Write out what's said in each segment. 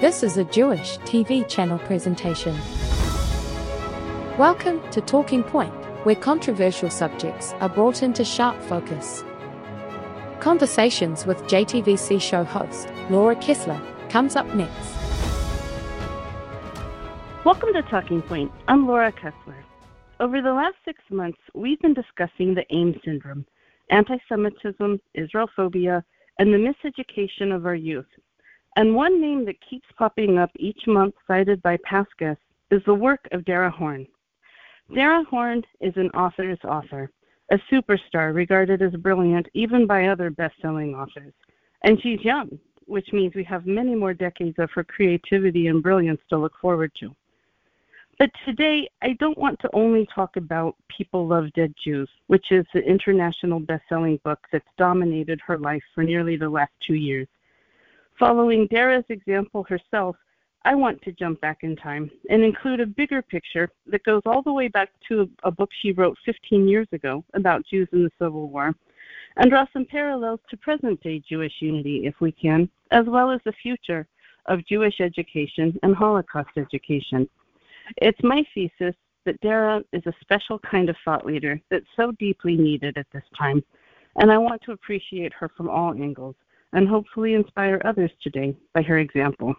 This is a Jewish TV channel presentation. Welcome to Talking Point, where controversial subjects are brought into sharp focus. Conversations with JTVC show host Laura Kessler comes up next. Welcome to Talking Point. I'm Laura Kessler. Over the last six months, we've been discussing the AIM syndrome, anti Semitism, Israelphobia, and the miseducation of our youth and one name that keeps popping up each month, cited by past guests, is the work of Dara Horn. Dara Horn is an author's author, a superstar regarded as brilliant even by other best selling authors. And she's young, which means we have many more decades of her creativity and brilliance to look forward to. But today, I don't want to only talk about People Love Dead Jews, which is the international best selling book that's dominated her life for nearly the last two years. Following Dara's example herself, I want to jump back in time and include a bigger picture that goes all the way back to a book she wrote 15 years ago about Jews in the Civil War and draw some parallels to present day Jewish unity, if we can, as well as the future of Jewish education and Holocaust education. It's my thesis that Dara is a special kind of thought leader that's so deeply needed at this time, and I want to appreciate her from all angles and hopefully inspire others today by her example.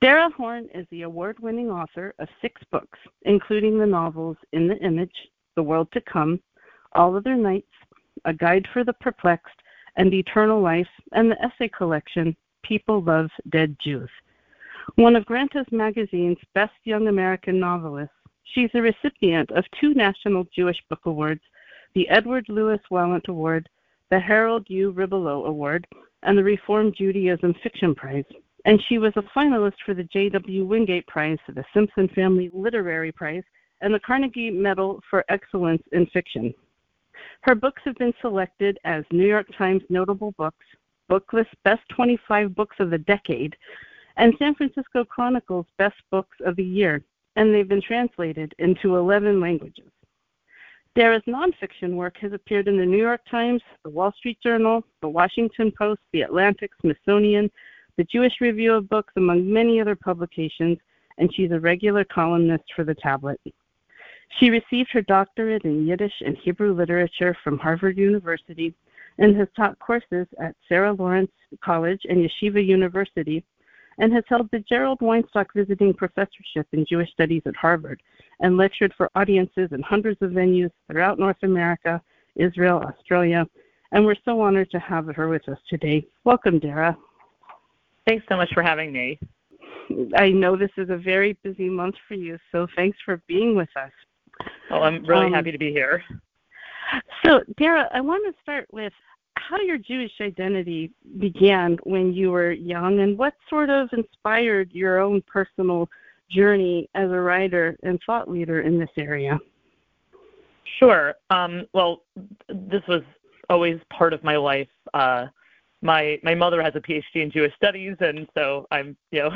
Dara Horn is the award winning author of six books, including the novels In the Image, The World to Come, All Other Nights, A Guide for the Perplexed, and Eternal Life, and the essay collection People Love Dead Jews. One of Granta Magazine's best young American novelists, she's a recipient of two National Jewish Book Awards, the Edward Lewis Wallant Award the Harold U. Ribalow Award, and the Reform Judaism Fiction Prize. And she was a finalist for the J.W. Wingate Prize, the Simpson Family Literary Prize, and the Carnegie Medal for Excellence in Fiction. Her books have been selected as New York Times Notable Books, Booklist Best 25 Books of the Decade, and San Francisco Chronicle's Best Books of the Year, and they've been translated into 11 languages. Dara's nonfiction work has appeared in the New York Times, the Wall Street Journal, the Washington Post, the Atlantic, Smithsonian, the Jewish Review of Books, among many other publications, and she's a regular columnist for the tablet. She received her doctorate in Yiddish and Hebrew literature from Harvard University and has taught courses at Sarah Lawrence College and Yeshiva University and has held the Gerald Weinstock Visiting Professorship in Jewish Studies at Harvard and lectured for audiences in hundreds of venues throughout North America, Israel, Australia, and we're so honored to have her with us today. Welcome, Dara. Thanks so much for having me. I know this is a very busy month for you, so thanks for being with us. Oh, I'm really um, happy to be here. So, Dara, I want to start with how your Jewish identity began when you were young and what sort of inspired your own personal journey as a writer and thought leader in this area? Sure. Um, well, this was always part of my life. Uh, my my mother has a PhD in Jewish studies, and so I'm you know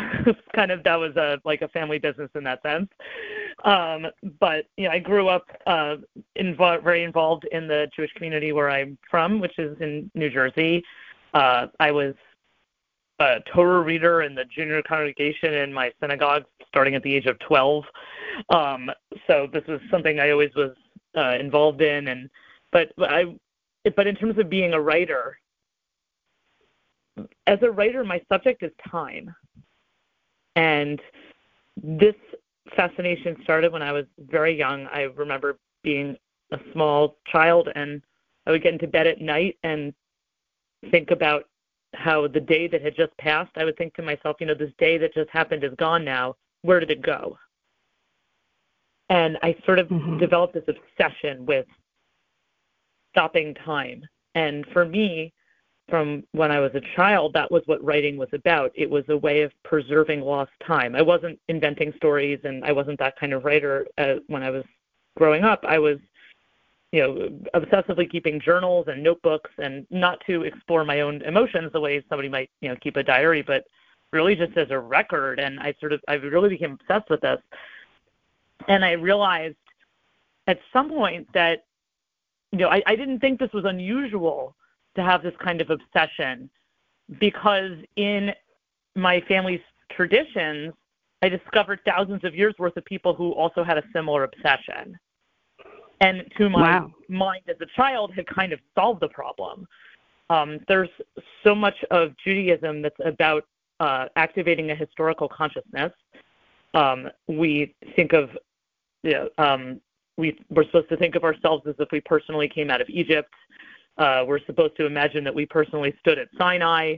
kind of that was a like a family business in that sense. Um, but you know, I grew up uh, invo- very involved in the Jewish community where I'm from, which is in New Jersey. Uh, I was a Torah reader in the junior congregation in my synagogue starting at the age of 12. Um, so this was something I always was uh, involved in, and but I, but in terms of being a writer, as a writer, my subject is time, and this fascination started when I was very young. I remember being a small child, and I would get into bed at night and think about how the day that had just passed, I would think to myself, you know, this day that just happened is gone now. Where did it go? And I sort of mm-hmm. developed this obsession with stopping time. And for me, from when I was a child, that was what writing was about. It was a way of preserving lost time. I wasn't inventing stories, and I wasn't that kind of writer uh, when I was growing up. I was you know, obsessively keeping journals and notebooks and not to explore my own emotions the way somebody might, you know, keep a diary, but really just as a record. And I sort of, I really became obsessed with this. And I realized at some point that, you know, I, I didn't think this was unusual to have this kind of obsession because in my family's traditions, I discovered thousands of years worth of people who also had a similar obsession. And to my wow. mind as a child had kind of solved the problem. Um, there's so much of Judaism that's about uh, activating a historical consciousness. Um, we think of, you know, um, we, we're supposed to think of ourselves as if we personally came out of Egypt. Uh, we're supposed to imagine that we personally stood at Sinai.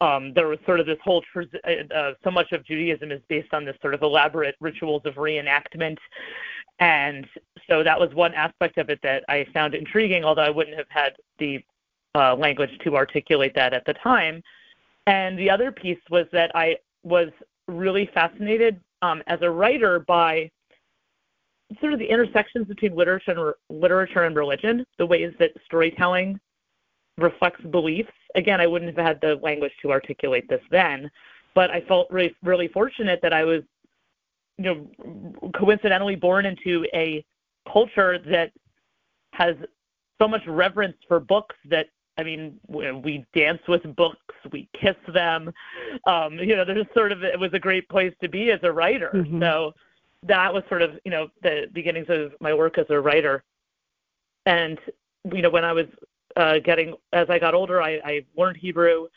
Um, there was sort of this whole, uh, uh, so much of Judaism is based on this sort of elaborate rituals of reenactment. And so that was one aspect of it that I found intriguing, although I wouldn't have had the uh, language to articulate that at the time. And the other piece was that I was really fascinated um, as a writer by sort of the intersections between literature and, literature and religion, the ways that storytelling reflects beliefs. Again, I wouldn't have had the language to articulate this then, but I felt really, really fortunate that I was, you know, coincidentally born into a culture that has so much reverence for books that I mean, we dance with books, we kiss them. Um, you know, there's sort of it was a great place to be as a writer. Mm-hmm. So that was sort of you know the beginnings of my work as a writer. And you know, when I was uh, getting as I got older, I, I learned Hebrew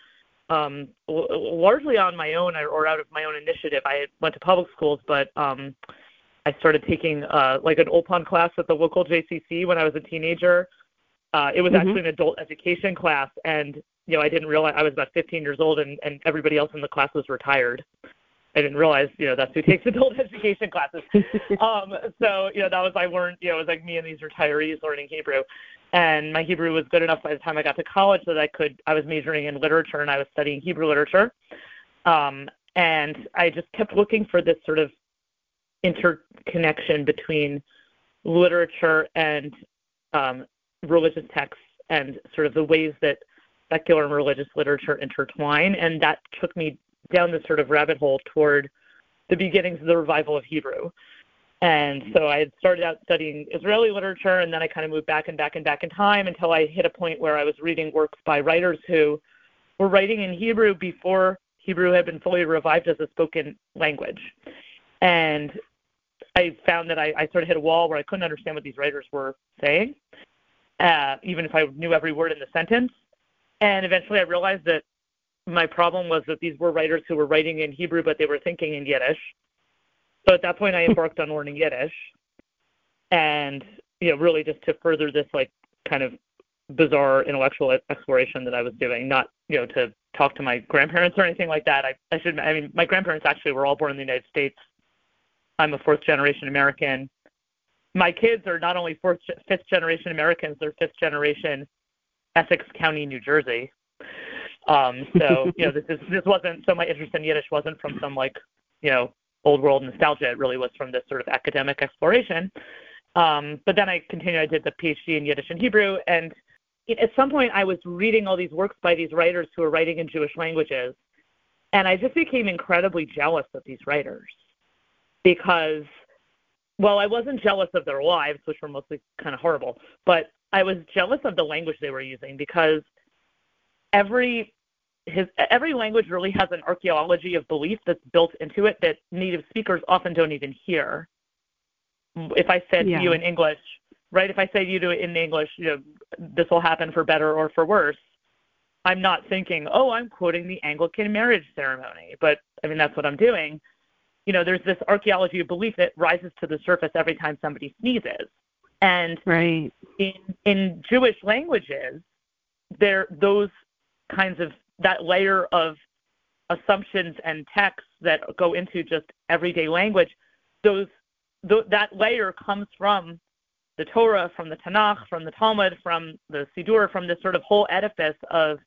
um, largely on my own or out of my own initiative. I went to public schools, but um, I started taking uh, like an Ulpan class at the local JCC when I was a teenager. Uh, it was mm-hmm. actually an adult education class, and you know I didn't realize I was about 15 years old, and, and everybody else in the class was retired. I didn't realize, you know, that's who takes adult education classes. um, so, you know, that was I learned, you know, it was like me and these retirees learning Hebrew, and my Hebrew was good enough by the time I got to college that I could. I was majoring in literature and I was studying Hebrew literature, um, and I just kept looking for this sort of interconnection between literature and um, religious texts and sort of the ways that secular and religious literature intertwine, and that took me down this sort of rabbit hole toward the beginnings of the revival of Hebrew. And so I had started out studying Israeli literature, and then I kind of moved back and back and back in time until I hit a point where I was reading works by writers who were writing in Hebrew before Hebrew had been fully revived as a spoken language. And I found that I, I sort of hit a wall where I couldn't understand what these writers were saying, uh, even if I knew every word in the sentence. And eventually I realized that my problem was that these were writers who were writing in Hebrew, but they were thinking in Yiddish. So at that point, I embarked on learning Yiddish, and you know, really just to further this like kind of bizarre intellectual exploration that I was doing, not you know to talk to my grandparents or anything like that. I, I should, I mean, my grandparents actually were all born in the United States. I'm a fourth generation American. My kids are not only fourth, fifth generation Americans, they're fifth generation Essex County, New Jersey. Um, so you know, this is this wasn't so my interest in Yiddish wasn't from some like you know old world nostalgia. It really was from this sort of academic exploration. Um, but then I continued. I did the PhD in Yiddish and Hebrew, and at some point I was reading all these works by these writers who were writing in Jewish languages, and I just became incredibly jealous of these writers because, well, I wasn't jealous of their lives, which were mostly kind of horrible, but I was jealous of the language they were using because every his every language really has an archaeology of belief that's built into it that native speakers often don't even hear. If I said yeah. to you in English, right? If I say to you in English, you know, this will happen for better or for worse. I'm not thinking, oh, I'm quoting the Anglican marriage ceremony, but I mean that's what I'm doing. You know, there's this archaeology of belief that rises to the surface every time somebody sneezes, and right. in in Jewish languages, there those kinds of that layer of assumptions and texts that go into just everyday language, those th- that layer comes from the Torah, from the Tanakh, from the Talmud, from the Siddur, from this sort of whole edifice of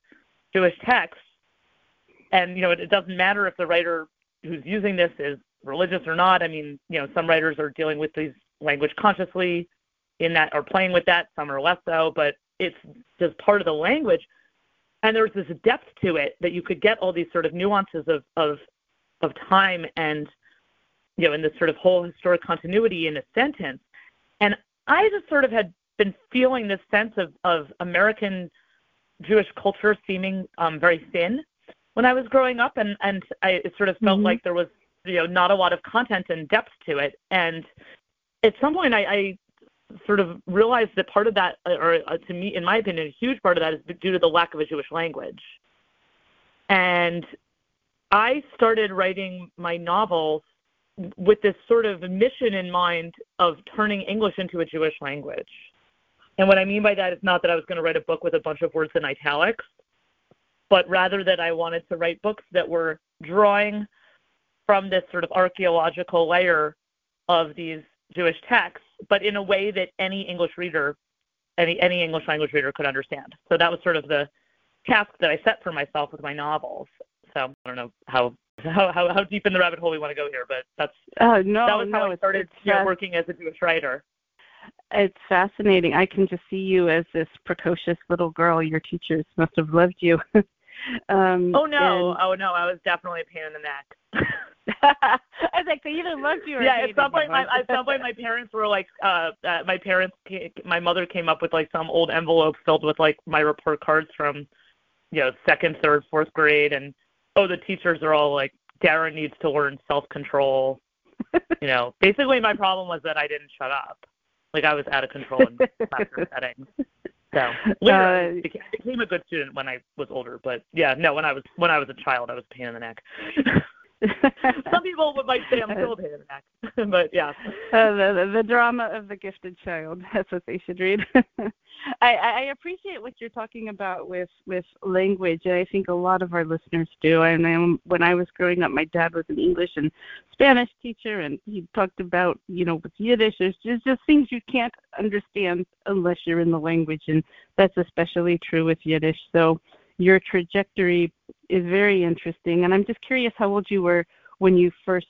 Jewish texts. And you know, it, it doesn't matter if the writer who's using this is religious or not. I mean, you know, some writers are dealing with these language consciously in that or playing with that, some are less so, but it's just part of the language and there was this depth to it that you could get all these sort of nuances of of of time and you know in this sort of whole historic continuity in a sentence and i just sort of had been feeling this sense of of american jewish culture seeming um very thin when I was growing up, and and I it sort of felt Mhm. like there was you know not a lot of content and depth to it. And at some point, I, I sort of realized that part of that, or uh, to me, in my opinion, a huge part of that is due to the lack of a Jewish language. And I started writing my novels with this sort of mission in mind of turning English into a Jewish language. And what I mean by that is not that I was going to write a book with a bunch of words in italics, but rather that I wanted to write books that were drawing from this sort of archaeological layer of these Jewish texts, but in a way that any English reader, any any English language reader could understand. So that was sort of the task that I set for myself with my novels. So I don't know how how how, how deep in the rabbit hole we want to go here, but that's Oh no, that was no, how I started it's, you know, working as a Jewish writer. it's fascinating. I can just see you as this precocious little girl. Your teachers must have loved you. um, Oh no, and- oh no, I was definitely a pain in the neck. I was like, they either loved you or yeah, at some point, my at some point, my parents were like, uh, uh my parents, my mother came up with like some old envelope filled with like my report cards from, you know, second, third, fourth grade, and oh, the teachers are all like, Dara needs to learn self control. you know, basically, my problem was that I didn't shut up. Like I was out of control in classroom settings. So I Uh, became, became a good student when I was older, but yeah, no, when I was when I was a child, I was a pain in the neck. Some people would might say I'm still a pain in the neck, but yeah. Uh, the, the the drama of the gifted child. That's what they should read. I, I appreciate what you're talking about with with language, and I think a lot of our listeners do. And um, when I was growing up, my dad was an English and Spanish teacher, and he talked about you know with Yiddish. There's just, just things you can't understand unless you're in the language, and that's especially true with Yiddish. So your trajectory is very interesting, and I'm just curious how old you were when you first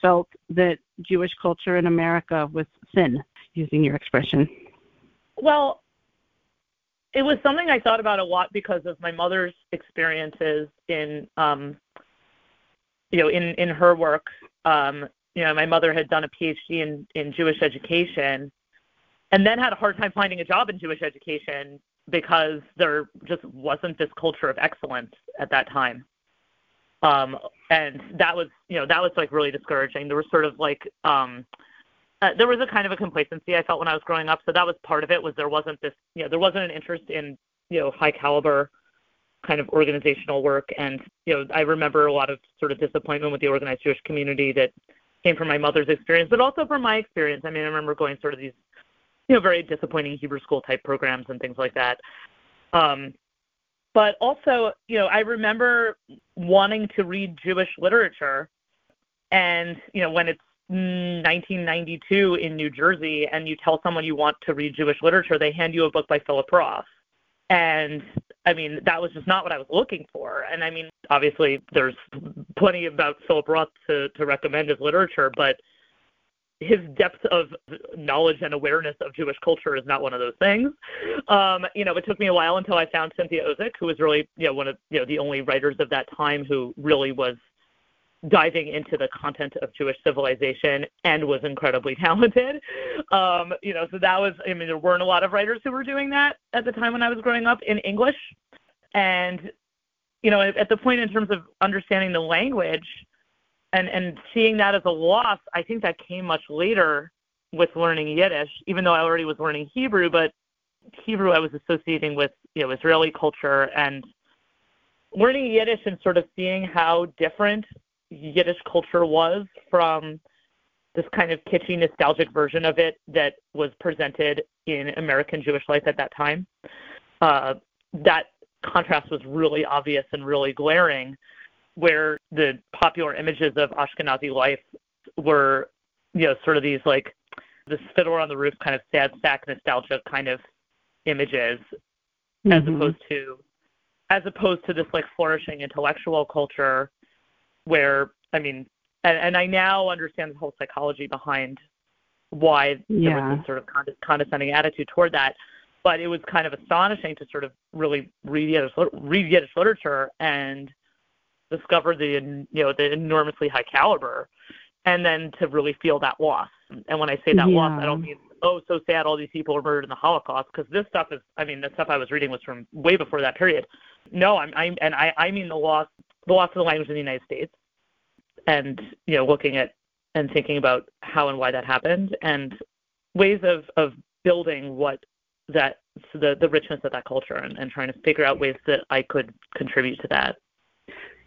felt that Jewish culture in America was sin, using your expression. Well, it was something I thought about a lot because of my mother's experiences in, um, you know, in in her work. Um, you know, my mother had done a PhD in in Jewish education, and then had a hard time finding a job in Jewish education because there just wasn't this culture of excellence at that time. Um, and that was, you know, that was like really discouraging. There was sort of like, um, uh, there was a kind of a complacency I felt when I was growing up. So that was part of it. Was there wasn't this, you know, there wasn't an interest in, you know, high caliber kind of organizational work. And you know, I remember a lot of sort of disappointment with the organized Jewish community that came from my mother's experience, but also from my experience. I mean, I remember going sort of these, you know, very disappointing Hebrew school type programs and things like that. Um, but also, you know, I remember wanting to read Jewish literature, and you know, when it's 1992 in New Jersey, and you tell someone you want to read Jewish literature, they hand you a book by Philip Roth. And I mean, that was just not what I was looking for. And I mean, obviously, there's plenty about Philip Roth to, to recommend as literature, but his depth of knowledge and awareness of Jewish culture is not one of those things. Um, you know, it took me a while until I found Cynthia Ozick, who was really, you know, one of you know the only writers of that time who really was diving into the content of Jewish civilization and was incredibly talented. Um, you know, so that was I mean there weren't a lot of writers who were doing that at the time when I was growing up in English. And you know, at the point in terms of understanding the language and and seeing that as a loss, I think that came much later with learning Yiddish, even though I already was learning Hebrew, but Hebrew I was associating with, you know, Israeli culture and learning Yiddish and sort of seeing how different Yiddish culture was from this kind of kitschy, nostalgic version of it that was presented in American Jewish life at that time. Uh, that contrast was really obvious and really glaring, where the popular images of Ashkenazi life were, you know, sort of these like this fiddler on the roof kind of sad sack nostalgia kind of images, as Mhm. opposed to as opposed to this like flourishing intellectual culture where I mean, and, and I now understand the whole psychology behind why there was this sort of conde- condescending attitude toward that. But it was kind of astonishing to sort of really read Yiddish, read Yiddish literature and discover the you know the enormously high caliber, and then to really feel that loss. And when I say that loss, I don't mean oh so sad all these people were murdered in the Holocaust because this stuff is I mean the stuff I was reading was from way before that period. No, I'm, I'm and I, I mean the loss the loss of the language in the United States, and you know, looking at and thinking about how and why that happened, and ways of of building what that the the richness of that culture, and, and trying to figure out ways that I could contribute to that.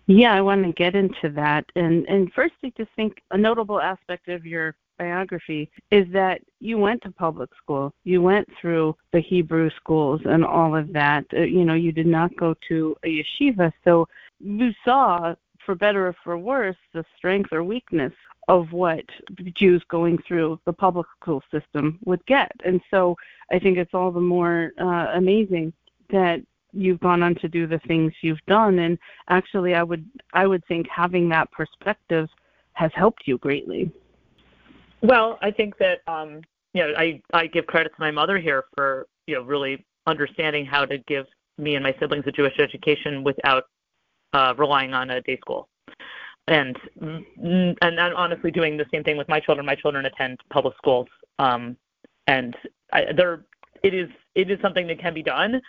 Yeah, I want to get into that. And and first, I just think a notable aspect of your biography is that you went to public school. You went through the Hebrew schools and all of that. Uh, you know, you did not go to a yeshiva. So you saw, for better or for worse, the strength or weakness of what Jews going through the public school system would get. And so I think it's all the more uh, amazing that you've gone on to do the things you've done and actually I would I would think having that perspective has helped you greatly. Well, I think that um, you know I I give credit to my mother here for you know really understanding how to give me and my siblings a Jewish education without uh, relying on a day school, and and I'm honestly doing the same thing with my children. My children attend public schools, um, and I, there it is it is something that can be done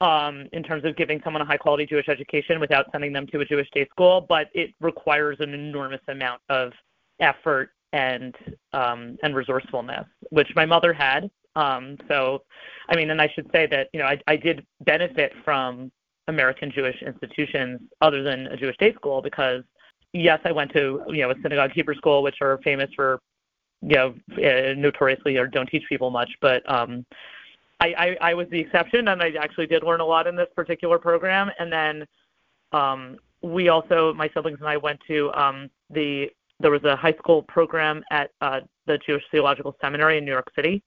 um, in terms of giving someone a high quality Jewish education without sending them to a Jewish day school, but it requires an enormous amount of effort and um, and resourcefulness, which my mother had. Um, so, I mean, and I should say that you know I, I did benefit from American Jewish institutions other than a Jewish day school because yes, I went to you know a synagogue Hebrew school, which are famous for you know uh, notoriously or don't teach people much, but um, I, I, I was the exception, and I actually did learn a lot in this particular program. And then um, we also, my siblings and I, went to um, the there was a high school program at uh, the Jewish Theological Seminary in New York City.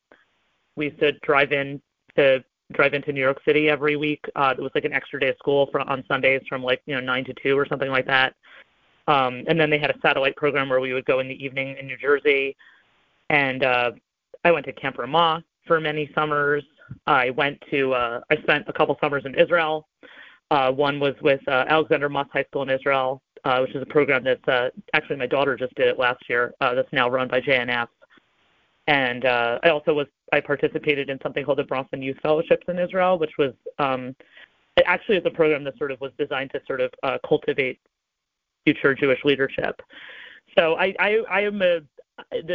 We used to drive in to drive into New York City every week. Uh, it was like an extra day of school for, on Sundays from like you know nine to two or something like that. Um, and then they had a satellite program where we would go in the evening in New Jersey. And uh, I went to Camp Ramah for many summers. I went to uh, I spent a couple summers in Israel. Uh, one was with uh, Alexander Muss High School in Israel, uh, which is a program that's uh, actually my daughter just did it last year. Uh, that's now run by JNF. And uh, I also was I participated in something called the Bronfman Youth Fellowships in Israel, which was um, it actually is a program that sort of was designed to sort of uh, cultivate future Jewish leadership. So I, I, I am a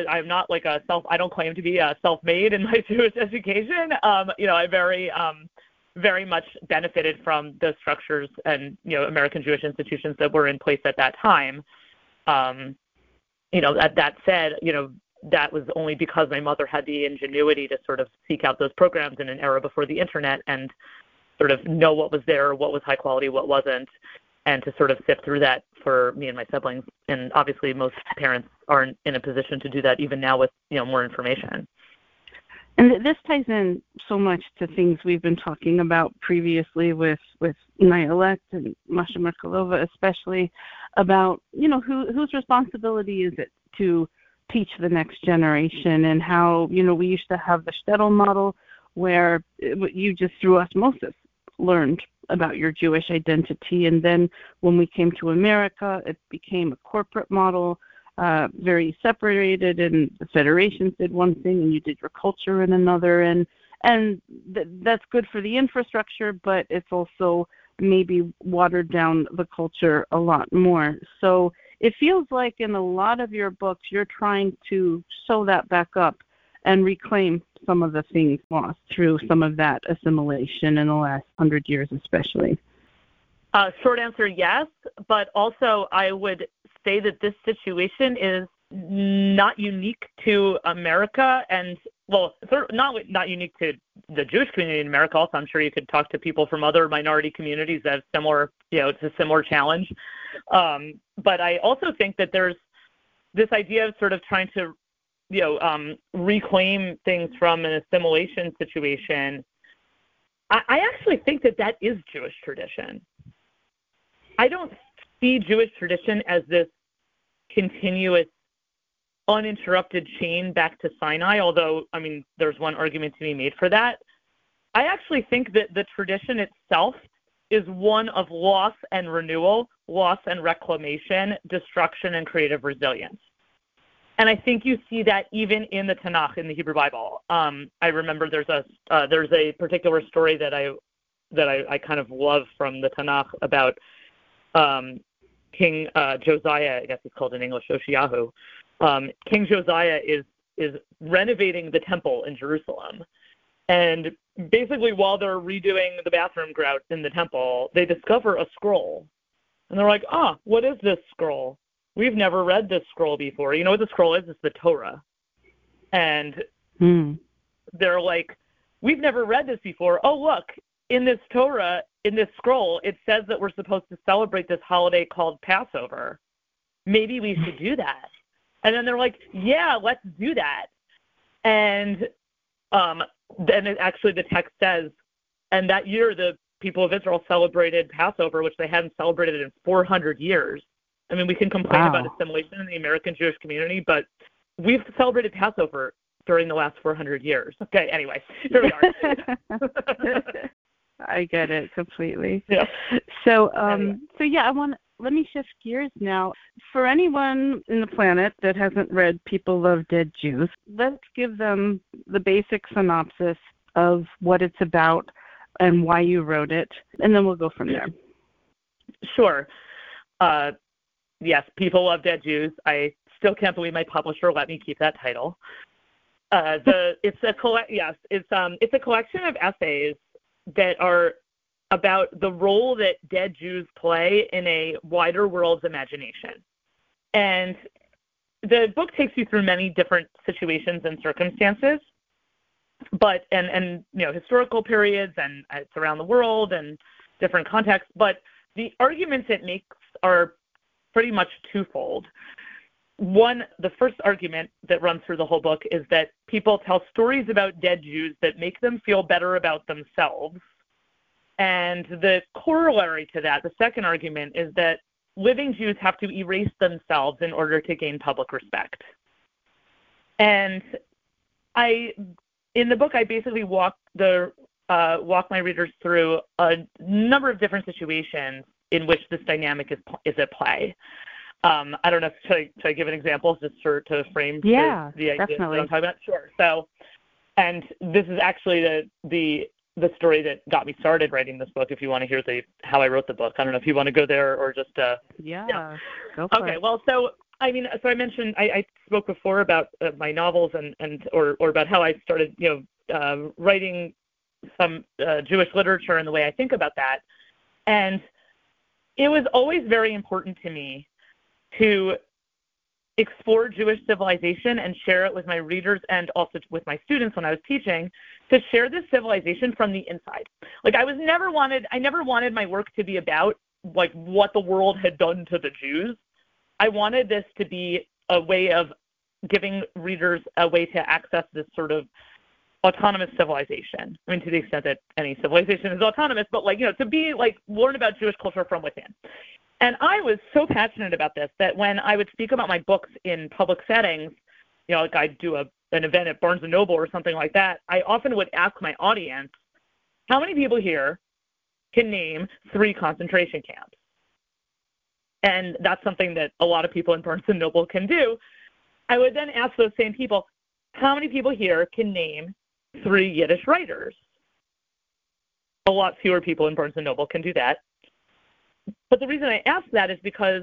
I'm not like a self. I don't claim to be a self-made in my Jewish education. Um, you know, I very um, very much benefited from the structures and you know American Jewish institutions that were in place at that time. Um, you know, that that said, you know that was only because my mother had the ingenuity to sort of seek out those programs in an era before the internet and sort of know what was there, what was high quality, what wasn't, and to sort of sift through that for me and my siblings. And obviously, most parents aren't in a position to do that even now with you know more information. And this ties in so much to things we've been talking about previously with with Naya Lekht and Masha Merkulova, especially about you know who whose responsibility is it to teach the next generation and how you know we used to have the shtetl model where you just through osmosis learned about your Jewish identity and then when we came to America it became a corporate model uh, very separated, and the federations did one thing, and you did your culture in another, and and th- that's good for the infrastructure, but it's also maybe watered down the culture a lot more. So it feels like in a lot of your books, you're trying to sew that back up and reclaim some of the things lost through some of that assimilation in the last hundred years, especially. Uh, short answer, yes. But also, I would say that this situation is not unique to America, and well, not not unique to the Jewish community in America. Also, I'm sure you could talk to people from other minority communities that have similar, you know, it's a similar challenge. Um, but I also think that there's this idea of sort of trying to, you know, um, reclaim things from an assimilation situation. I, I actually think that that is Jewish tradition. I don't see Jewish tradition as this continuous, uninterrupted chain back to Sinai, although, I mean, there's one argument to be made for that. I actually think that the tradition itself is one of loss and renewal, loss and reclamation, destruction and creative resilience. And I think you see that even in the Tanakh, in the Hebrew Bible. Um, I remember there's a uh, there's a particular story that I that I, I kind of love from the Tanakh about um, King uh, Josiah, I guess he's called in English Oshiyahu. Um, King Josiah is is renovating the temple in Jerusalem, and basically while they're redoing the bathroom grout in the temple, they discover a scroll, and they're like, "Ah, what is this scroll? We've never read this scroll before. You know what the scroll is? It's the Torah." And mm. they're like, "We've never read this before. Oh, look, in this Torah, in this scroll, it says that we're supposed to celebrate this holiday called Passover. Maybe we should do that. And then they're like, yeah, let's do that. And um, then it, actually the text says, and that year the people of Israel celebrated Passover, which they hadn't celebrated in 400 years. I mean, we can complain wow. about assimilation in the American Jewish community, but we've celebrated Passover during the last 400 years. Okay, anyway, here we are. I get it completely. Yeah. So, um, anyway. so yeah, I want let me shift gears now. For anyone in the planet that hasn't read People Love Dead Jews, let's give them the basic synopsis of what it's about and why you wrote it, and then we'll go from there. Sure. Uh, yes, People Love Dead Jews. I still can't believe my publisher let me keep that title. Uh, the it's a yes it's um it's a collection of essays that are about the role that dead Jews play in a wider world's imagination. And the book takes you through many different situations and circumstances, but and and you know historical periods and it's around the world and different contexts. But the arguments it makes are pretty much twofold. One, the first argument that runs through the whole book is that people tell stories about dead Jews that make them feel better about themselves and the corollary to that, the second argument, is that living Jews have to erase themselves in order to gain public respect. And I, in the book, I basically walk the uh, walk my readers through a number of different situations in which this dynamic is is at play. Um, I don't know. Should I, should I give an example just for, to frame yeah, the, the idea definitely. that I'm talking about? Sure. So, and this is actually the the the story that got me started writing this book. If you want to hear the how I wrote the book, I don't know if you want to go there or just. Uh, yeah. yeah. Go for okay. It. Well, so I mean, so I mentioned I, I spoke before about uh, my novels and and or or about how I started, you know, uh, writing some uh, Jewish literature and the way I think about that, and it was always very important to me to explore Jewish civilization and share it with my readers and also with my students when I was teaching to share this civilization from the inside. Like I was never wanted I never wanted my work to be about like what the world had done to the Jews. I wanted this to be a way of giving readers a way to access this sort of autonomous civilization. I mean, to the extent that any civilization is autonomous, but like, you know, to be like learn about Jewish culture from within. And I was so passionate about this that when I would speak about my books in public settings, you know, like I'd do a, an event at Barnes and Noble or something like that, I often would ask my audience, how many people here can name three concentration camps? And that's something that a lot of people in Barnes and Noble can do. I would then ask those same people, how many people here can name three Yiddish writers? A lot fewer people in Barnes and Noble can do that. But the reason I ask that is because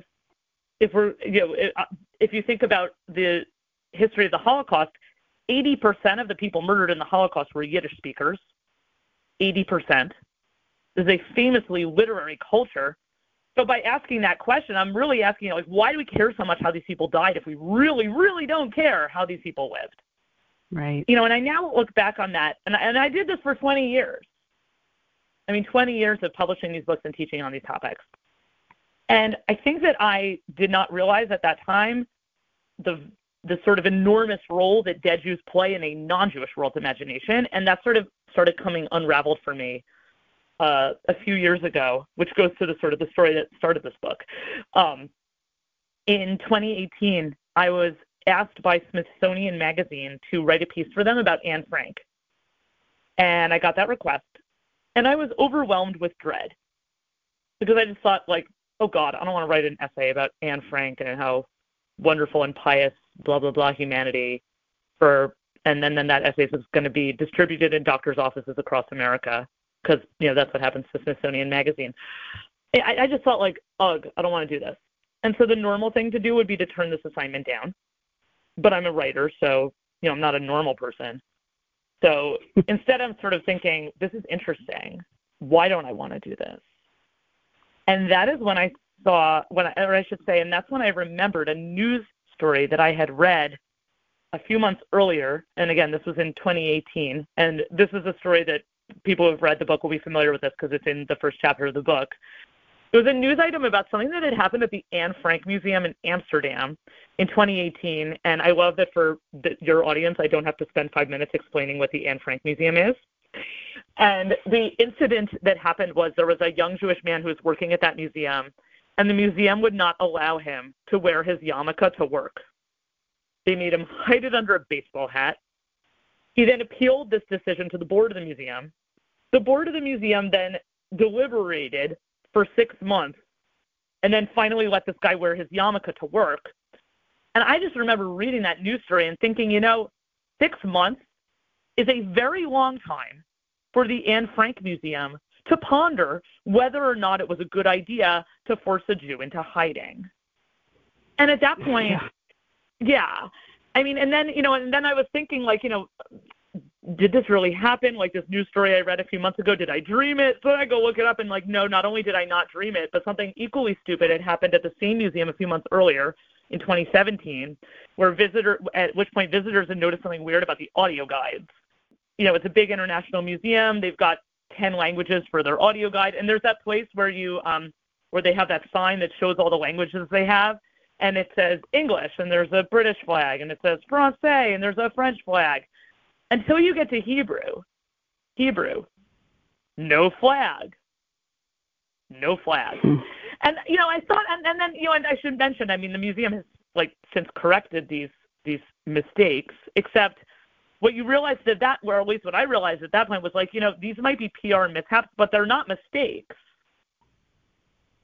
if we're, you know, uh, if you think about the history of the Holocaust, 80% of the people murdered in the Holocaust were Yiddish speakers. 80%. There's a famously literary culture. So by asking that question, I'm really asking, like, why do we care so much how these people died if we really, really don't care how these people lived? Right. You know, and I now look back on that, and I, and I did this for 20 years. I mean, 20 years of publishing these books and teaching on these topics. And I think that I did not realize at that time the the sort of enormous role that dead Jews play in a non-Jewish world's imagination, and that sort of started coming unraveled for me uh, a few years ago, which goes to the sort of the story that started this book. Um, in 2018, I was asked by Smithsonian Magazine to write a piece for them about Anne Frank, and I got that request and I was overwhelmed with dread because I just thought like, oh God, I don't want to write an essay about Anne Frank and how wonderful and pious blah blah blah humanity for and then then that essay is going to be distributed in doctors' offices across America because you know that's what happens to Smithsonian Magazine. I, I just felt like, ugh, I don't want to do this. And so the normal thing to do would be to turn this assignment down. But I'm a writer, so you know, I'm not a normal person. So instead I'm sort of thinking, this is interesting. Why don't I want to do this? And that is when I saw when I, or I should say, and that's when I remembered a news story that I had read a few months earlier. And again, this was in 2018. And this is a story that people who have read the book will be familiar with this because it's in the first chapter of the book. It was a news item about something that had happened at the Anne Frank Museum in Amsterdam in 2018. And I love that for the, your audience, I don't have to spend five minutes explaining what the Anne Frank Museum is. And the incident that happened was there was a young Jewish man who was working at that museum, and the museum would not allow him to wear his yarmulke to work. They made him hide it under a baseball hat. He then appealed this decision to the board of the museum. The board of the museum then deliberated for six months and then finally let this guy wear his yarmulke to work. And I just remember reading that news story and thinking, you know, six months is a very long time for the Anne Frank Museum to ponder whether or not it was a good idea to force a Jew into hiding. And at that point, yeah. yeah. I mean, and then, you know, and then I was thinking, like, you know, did this really happen? Like this news story I read a few months ago, did I dream it? So I go look it up and like, no, not only did I not dream it, but something equally stupid had happened at the same museum a few months earlier in 2017, where visitor at which point visitors had noticed something weird about the audio guides. You know, it's a big international museum. They've got 10 languages for their audio guide, and there's that place where you um where they have that sign that shows all the languages they have, and it says English, and there's a British flag, and it says Francais, and there's a French flag until you get to Hebrew, Hebrew, no flag, no flag. Hmm. And you know, I thought, and, and then you know, and I should mention, I mean, the museum has like since corrected these these mistakes, except what you realized at that, or at least what I realized at that point was like, you know, these might be PR mishaps, but they're not mistakes.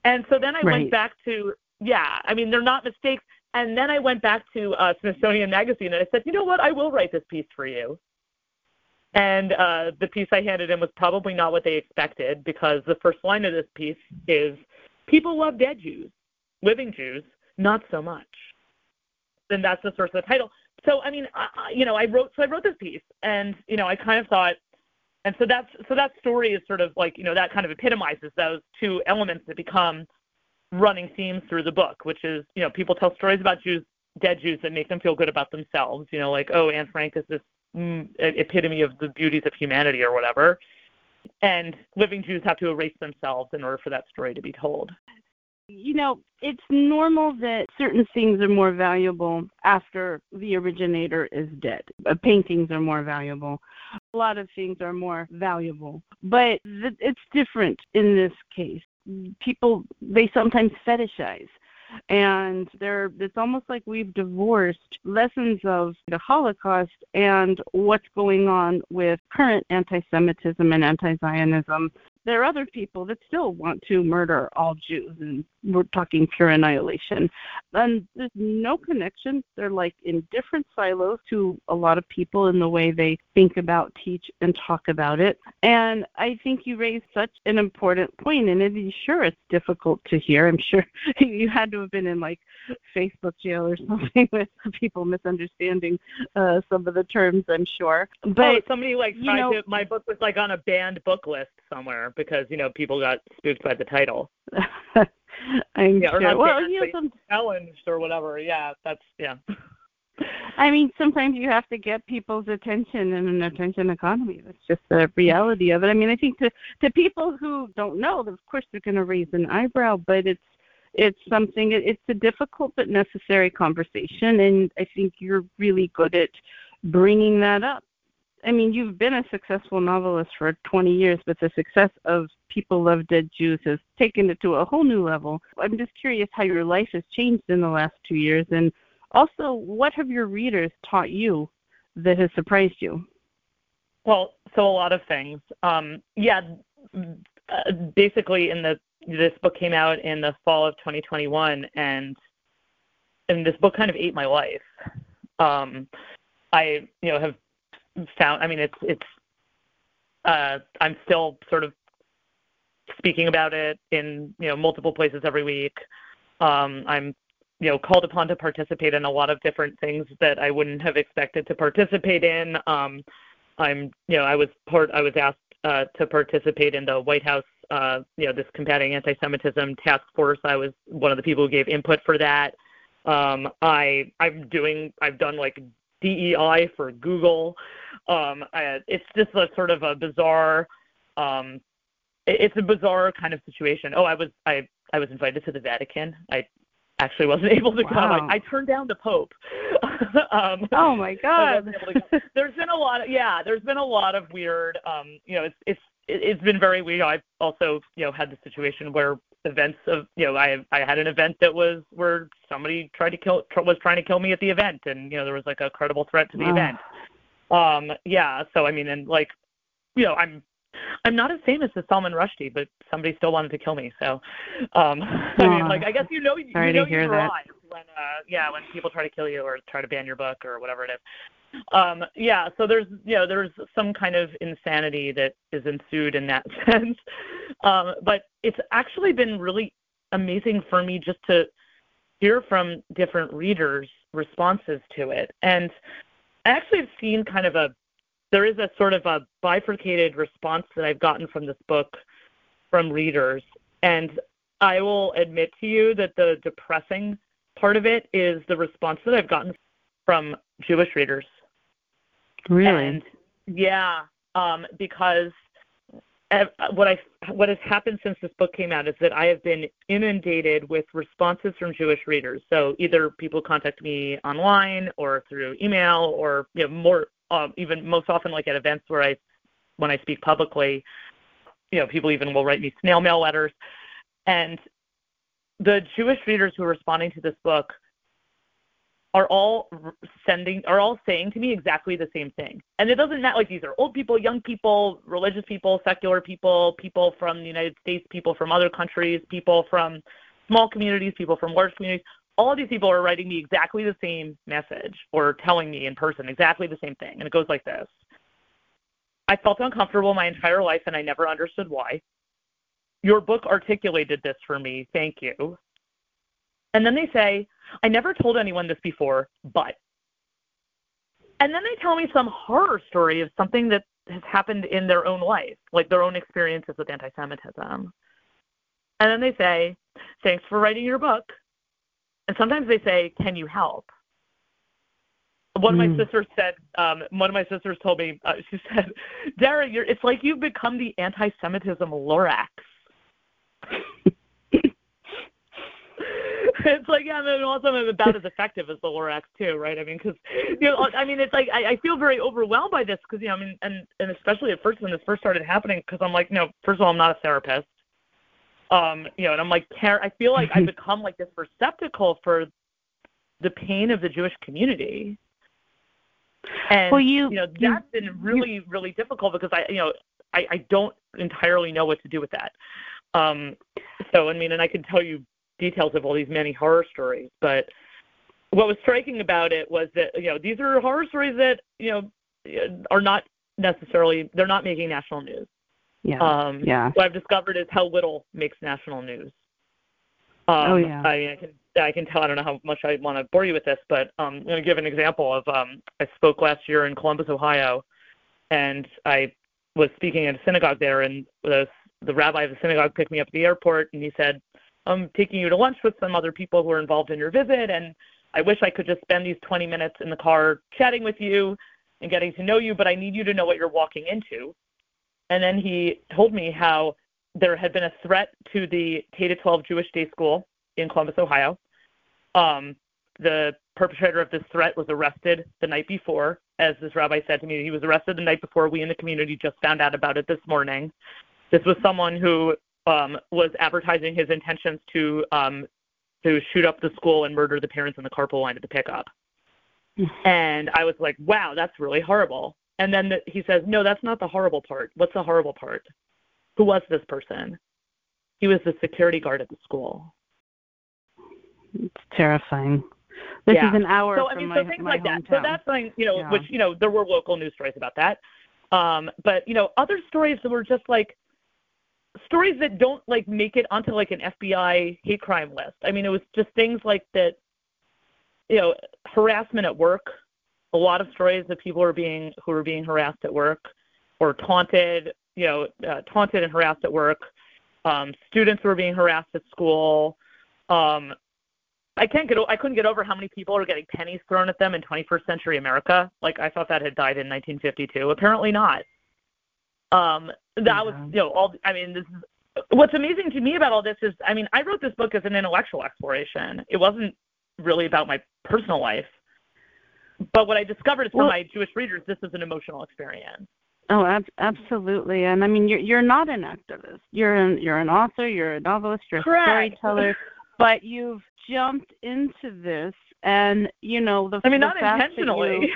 And so then I right. went back to, yeah, I mean, they're not mistakes. And then I went back to uh, Smithsonian Magazine and I said, you know what, I will write this piece for you. And uh, the piece I handed in was probably not what they expected because the first line of this piece is People love dead Jews, living Jews, not so much. And that's the source of the title. So, I mean, uh, you know, I wrote, so I wrote this piece and, you know, I kind of thought, and so that's, so that story is sort of like, you know, that kind of epitomizes those two elements that become running themes through the book, which is, you know, people tell stories about Jews, dead Jews that make them feel good about themselves. You know, like, oh, Anne Frank is this epitome of the beauties of humanity or whatever. And living Jews have to erase themselves in order for that story to be told. You know, it's normal that certain things are more valuable after the originator is dead. Uh, paintings are more valuable. A lot of things are more valuable. But it's different in this case. People, they sometimes fetishize and there it's almost like we've divorced lessons of the Holocaust and what's going on with current anti-Semitism and anti-Zionism there are other people that still want to murder all Jews, and we're talking pure annihilation. And there's no connection. They're like in different silos to a lot of people in the way they think about, teach, and talk about it. And I think you raised such an important point, and it is sure it's difficult to hear. I'm sure you had to have been in like Facebook jail or something with people misunderstanding uh, some of the terms. I'm sure. But oh, somebody like tried you know, to. My book was like on a banned book list somewhere because you know people got spooked by the title. I'm yeah, sure. Or not well, you know, some... challenged or whatever. Yeah, that's yeah. I mean, sometimes you have to get people's attention in an attention economy. That's just the reality of it. I mean, I think to to people who don't know, of course they're going to raise an eyebrow, but it's it's something. It's a difficult but necessary conversation, and I think you're really good at bringing that up I mean, you've been a successful novelist for 20 years, but the success of People Love Dead Jews has taken it to a whole new level. I'm just curious how your life has changed in the last two years, and also, what have your readers taught you that has surprised you? Well, so a lot of things. Um, yeah, uh, basically, in the this book came out in the fall of 2021, and and this book kind of ate my life. Um, I, you know, have found. I mean, it's it's. Uh, I'm still sort of speaking about it in you know multiple places every week. Um, I'm you know called upon to participate in a lot of different things that I wouldn't have expected to participate in. Um, I'm you know I was part I was asked uh, to participate in the White House uh, you know this combating anti-Semitism task force. I was one of the people who gave input for that. Um, I I'm doing I've done like DEI for Google. Um, I, it's just a sort of a bizarre. Um, it, it's a bizarre kind of situation. Oh, I was I I was invited to the Vatican. I actually wasn't able to wow. go. I, I turned down the Pope. um, oh my God! There's been a lot. Of, yeah, there's been a lot of weird. Um, you know, it's it's it's been very weird. I've also you know had the situation where events of you know I I had an event that was where somebody tried to kill was trying to kill me at the event, and you know there was like a credible threat to the event. Um, yeah. So I mean, and like, you know, I'm I'm not as famous as Salman Rushdie, but somebody still wanted to kill me. So, um, I mean, like, I guess you know, you Sorry know you that. when, uh, yeah, when people try to kill you or try to ban your book or whatever it is. Um, yeah, so there's, you know, there's some kind of insanity that is ensued in that sense. Um, but it's actually been really amazing for me just to hear from different readers' responses to it. And I actually have seen kind of a there is a sort of a bifurcated response that I've gotten from this book from readers. And I will admit to you that the depressing part of it is the response that I've gotten from Jewish readers. Really? And yeah, um, because what I what has happened since this book came out is that I have been inundated with responses from Jewish readers. So either people contact me online or through email, or you know more um, even most often like at events where I when I speak publicly, you know people even will write me snail mail letters, and the Jewish readers who are responding to this book are all sending are all saying to me exactly the same thing. And it doesn't matter like these are old people, young people, religious people, secular people, people from the United States, people from other countries, people from small communities, people from large communities. All these people are writing me exactly the same message or telling me in person exactly the same thing. And it goes like this. I felt uncomfortable my entire life and I never understood why. Your book articulated this for me. Thank you. And then they say, I never told anyone this before, but. And then they tell me some horror story of something that has happened in their own life, like their own experiences with anti Semitism. And then they say, Thanks for writing your book. And sometimes they say, Can you help? One of my Mm. sisters said, um, one of my sisters told me, uh, she said, Dara, you're, it's like you've become the anti Semitism Lorax. it's like yeah, and also I'm about as effective as the Lorax too, right? I mean, because you know, I mean, it's like I, I feel very overwhelmed by this because you know, I mean, and and especially at first when this first started happening, because I'm like, no, first of all, I'm not a therapist, um, you know, and I'm like, care. I feel like I've become like this receptacle for the pain of the Jewish community. And Well, you- you know you- that's been really really difficult because I you know I, I don't entirely know what to do with that. Um, so I mean, and I can tell you details of all these many horror stories, but what was striking about it was that you know these are horror stories that you know are not necessarily they're not making national news. Yeah. Um, yeah. What I've discovered is how little makes national news. Um, Oh, yeah. I mean, I can I can tell. I don't know how much I want to bore you with this, but um, I'm going to give an example of. Um, I spoke last year in Columbus, Ohio, and I was speaking at a synagogue there, and the the rabbi of the synagogue picked me up at the airport, and he said, "I'm taking you to lunch with some other people who are involved in your visit, and I wish I could just spend these 20 minutes in the car chatting with you and getting to know you, but I need you to know what you're walking into." And then he told me how there had been a threat to the K to 12 Jewish day school in Columbus, Ohio. Um, the perpetrator of this threat was arrested the night before. As this rabbi said to me, he was arrested the night before. We in the community just found out about it this morning. This was someone who um, was advertising his intentions to um, to shoot up the school and murder the parents in the carpool line at the pickup. And I was like, wow, that's really horrible. And then the, he says, no, that's not the horrible part. What's the horrible part? Who was this person? He was the security guard at the school. It's terrifying. This Yeah. is an hour so I mean, my, so things my like that. So that's something you know, Yeah. which you know, there were local news stories about that. Um, but you know, other stories that were just like stories that don't like make it onto like an FBI hate crime list. I mean, it was just things like that, you know, harassment at work. A lot of stories of people are being who are being harassed at work or taunted, you know, uh, taunted and harassed at work. Um, students who are being harassed at school. Um, I can't get. I couldn't get over how many people are getting pennies thrown at them in 21st century America. Like I thought that had died in 1952. Apparently not. Um, that yeah. was, you know, all. I mean, this is what's amazing to me about all this is, I mean, I wrote this book as an intellectual exploration. It wasn't really about my personal life. But what I discovered is for well, my Jewish readers, this is an emotional experience. Oh, ab- absolutely. And I mean, you're you're not an activist. You're an you're an author. You're a novelist. You're a Correct. storyteller. but you've jumped into this, and you know the. I mean, the not intentionally. You,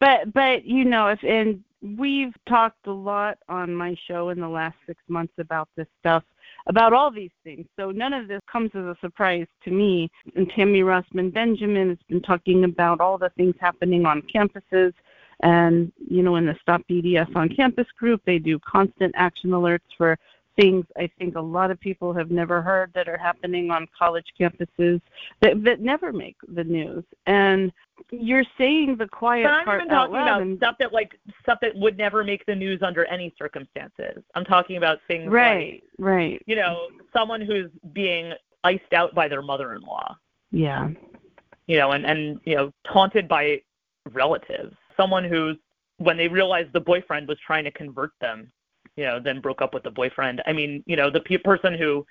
but but you know if and we've talked a lot on my show in the last six months about this stuff, about all these things. So none of this comes as a surprise to me. And Tammi Rossman Benjamin has been talking about all the things happening on campuses. And, you know, in the Stop BDS on Campus group, they do constant action alerts for things I think a lot of people have never heard that are happening on college campuses that that never make the news. And you're saying the quiet but I'm part even talking about and, stuff that like stuff that would never make the news under any circumstances. I'm talking about things right, like right. You know, someone who's being iced out by their mother-in-law. Yeah. You know, and and you know, taunted by relatives. Someone who's when they realized the boyfriend was trying to convert them you know, then broke up with the boyfriend. I mean, you know, the pe- person who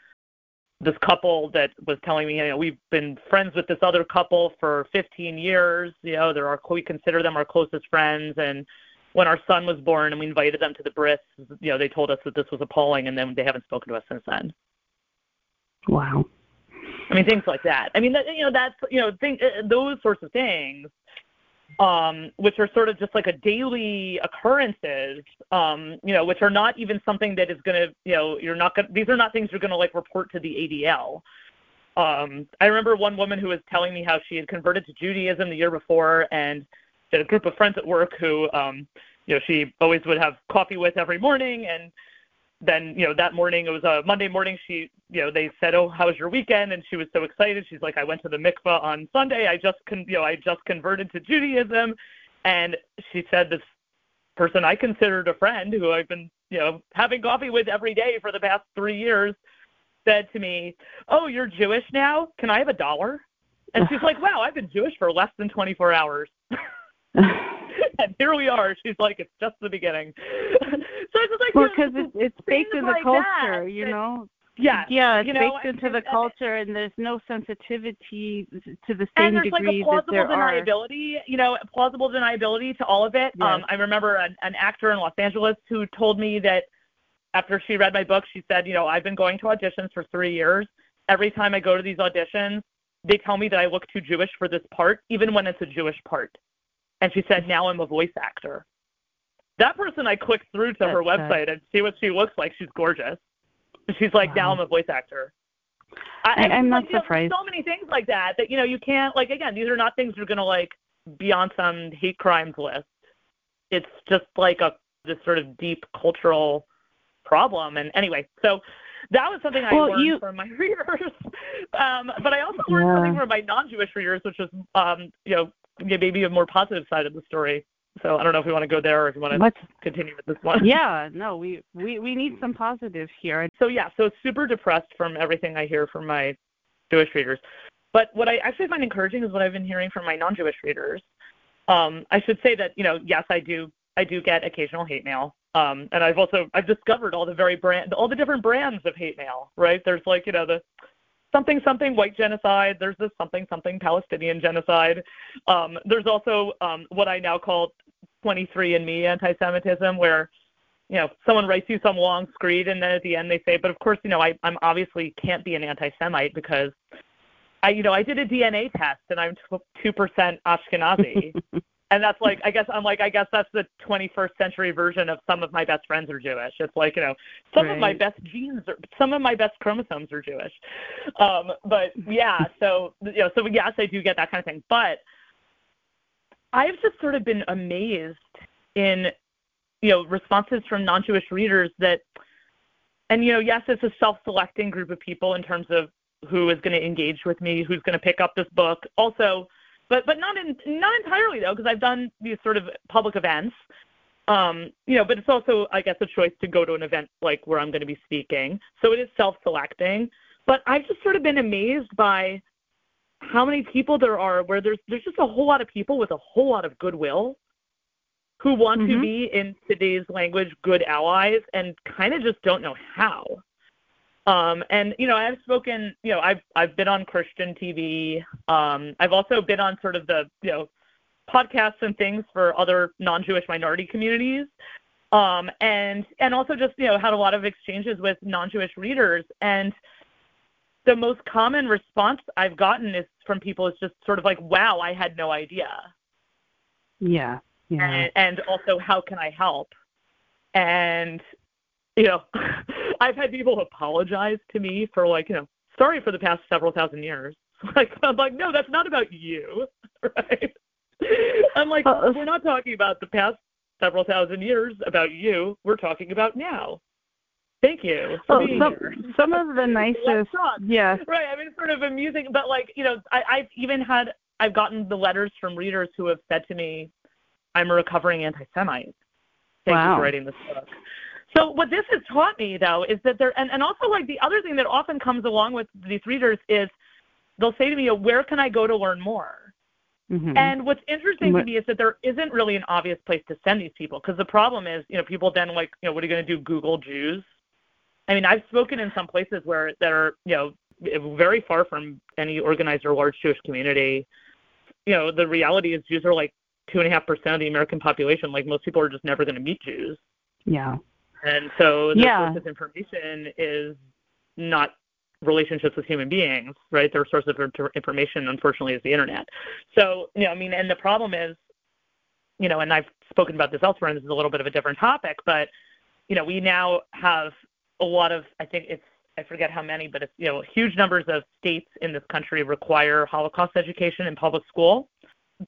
this couple that was telling me, you know, we've been friends with this other couple for 15 years. You know, they're our we consider them our closest friends. And when our son was born and we invited them to the bris, you know, they told us that this was appalling, and then they haven't spoken to us since then. Wow. I mean, things like that. I mean, that, you know, that's you know, think, uh, those sorts of things um, which are sort of just like a daily occurrences, um, you know, which are not even something that is going to, you know, you're not going to, these are not things you're going to like report to the ADL. Um, I remember one woman who was telling me how she had converted to Judaism the year before and she had a group of friends at work who, um, you know, she always would have coffee with every morning and then you know that morning it was a Monday morning. She you know they said, "Oh, how was your weekend?" And she was so excited. She's like, "I went to the mikvah on Sunday. I just con- you know I just converted to Judaism," and she said this person I considered a friend who I've been you know having coffee with every day for the past three years said to me, "Oh, you're Jewish now? Can I have a dollar?" And she's like, "Wow, I've been Jewish for less than 24 hours." and here we are. She's like, it's just the beginning. so it's just like, well, because it's, it's baked in the like culture, that, you know. Yeah, yeah, it's you know, baked into and, the and, culture, and there's no sensitivity to the same degree like a plausible that there deniability, are. you know, plausible deniability to all of it. Yes. Um, I remember an, an actor in Los Angeles who told me that after she read my book, she said, you know, I've been going to auditions for three years. Every time I go to these auditions, they tell me that I look too Jewish for this part, even when it's a Jewish part. And she said, now I'm a voice actor. That person I clicked through to That's her website and see what she looks like. She's gorgeous. She's like, wow. now I'm a voice actor. I, am not like, surprised. Know, so many things like that that you know you can't like again. These are not things you're gonna like be on some hate crimes list. It's just like a this sort of deep cultural problem. And anyway, so that was something I well, learned you... from my readers. um, but I also learned yeah. something from my non-Jewish readers, which was um, you know maybe a more positive side of the story. So I don't know if we want to go there or if you want to Let's, continue with this one. Yeah, no, we, we, we need some positives here. So yeah, so super depressed from everything I hear from my Jewish readers. But what I actually find encouraging is what I've been hearing from my non-Jewish readers. Um, I should say that you know, yes, I do I do get occasional hate mail. Um, and I've also I've discovered all the very brand all the different brands of hate mail. Right? There's like you know the something something white genocide. There's this something something Palestinian genocide. Um, there's also um, what I now call 23andMe anti-Semitism, where you know someone writes you some long screed, and then at the end they say, "But of course, you know, I, I'm obviously can't be an anti-Semite because I, you know, I did a DNA test and I'm two percent Ashkenazi." and that's like I guess I'm like I guess that's the 21st century version of some of my best friends are Jewish. It's like you know some right. of my best genes are some of my best chromosomes are Jewish. Um, but yeah, so you know so yes I do get that kind of thing. But I've just sort of been amazed in you know responses from non-Jewish readers that and you know, yes, it's a self-selecting group of people in terms of who is going to engage with me, who's going to pick up this book. Also, but but not in not entirely though, because I've done these sort of public events. Um, you know, but it's also, I guess, a choice to go to an event like where I'm going to be speaking. So it is self-selecting. But I've just sort of been amazed by how many people there are where there's there's just a whole lot of people with a whole lot of goodwill who want mm-hmm. to be in today's language good allies and kind of just don't know how. Um, and you know, I've spoken, you know, I've I've been on Christian TV. Um, I've also been on sort of the, you know, podcasts and things for other non-Jewish minority communities. Um, and and also just, you know, had a lot of exchanges with non-Jewish readers and the most common response I've gotten is from people is just sort of like, "Wow, I had no idea." Yeah. Yeah. And, and also, how can I help? And you know, I've had people apologize to me for like, you know, sorry for the past several thousand years. Like I'm like, no, that's not about you, right? I'm like, uh, we're not talking about the past several thousand years about you. We're talking about now. Thank you. For oh, some, here. some of the nicest, yeah. Right. I mean, sort of amusing, but like, you know, I, I've even had, I've gotten the letters from readers who have said to me, I'm a recovering anti-Semite. Thank wow. you for writing this book. So what this has taught me though is that there and, and also like the other thing that often comes along with these readers is they'll say to me, where can I go to learn more? Mm-hmm. And what's interesting what? to me is that there isn't really an obvious place to send these people because the problem is, you know, people then like, you know, what are you going to do? Google Jews? I mean, I've spoken in some places where that are, you know, very far from any organized or large Jewish community. You know, the reality is Jews are like two and a half percent of the American population. Like most people are just never going to meet Jews. Yeah. And so the yeah. source of information is not relationships with human beings, right? Their source of information, unfortunately, is the internet. So, you know, I mean, and the problem is, you know, and I've spoken about this elsewhere, and this is a little bit of a different topic, but, you know, we now have a lot of, I think it's, I forget how many, but it's, you know, huge numbers of states in this country require Holocaust education in public school,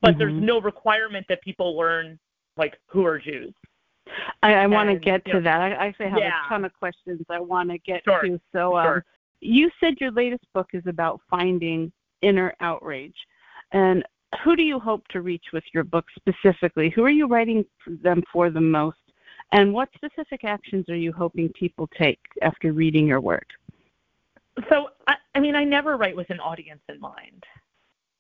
but mm-hmm. there's no requirement that people learn, like, who are Jews, I, I want to get to know, that. I actually have yeah. a ton of questions I want to get sure. to. So, um, sure. you said your latest book is about finding inner outrage, and who do you hope to reach with your book specifically? Who are you writing them for the most? And what specific actions are you hoping people take after reading your work? So, I, I mean, I never write with an audience in mind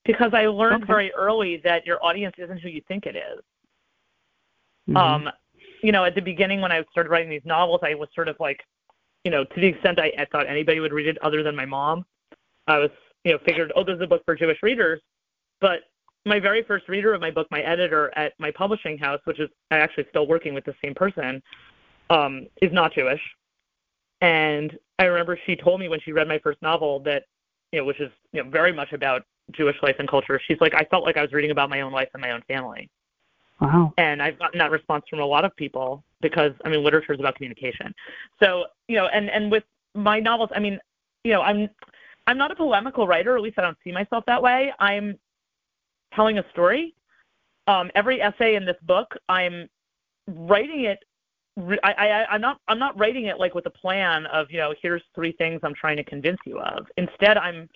because I learned okay. very early that your audience isn't who you think it is. Mm-hmm. Um, you know, at the beginning when I started writing these novels, I was sort of like, you know, to the extent I, I thought anybody would read it other than my mom, I was, you know, figured, oh, this is a book for Jewish readers. But my very first reader of my book, my editor at my publishing house, which is actually still working with the same person, um, is not Jewish. And I remember she told me when she read my first novel that, you know, which is you know very much about Jewish life and culture. She's like, I felt like I was reading about my own life and my own family. Wow. And I've gotten that response from a lot of people because I mean literature is about communication. So, you know, and and with my novels, I mean, you know, I'm I'm not a polemical writer, at least I don't see myself that way. I'm telling a story. Um, every essay in this book, I'm writing it I, I, I'm not I'm not writing it like with a plan of you know here's three things I'm trying to convince you of. Instead, I'm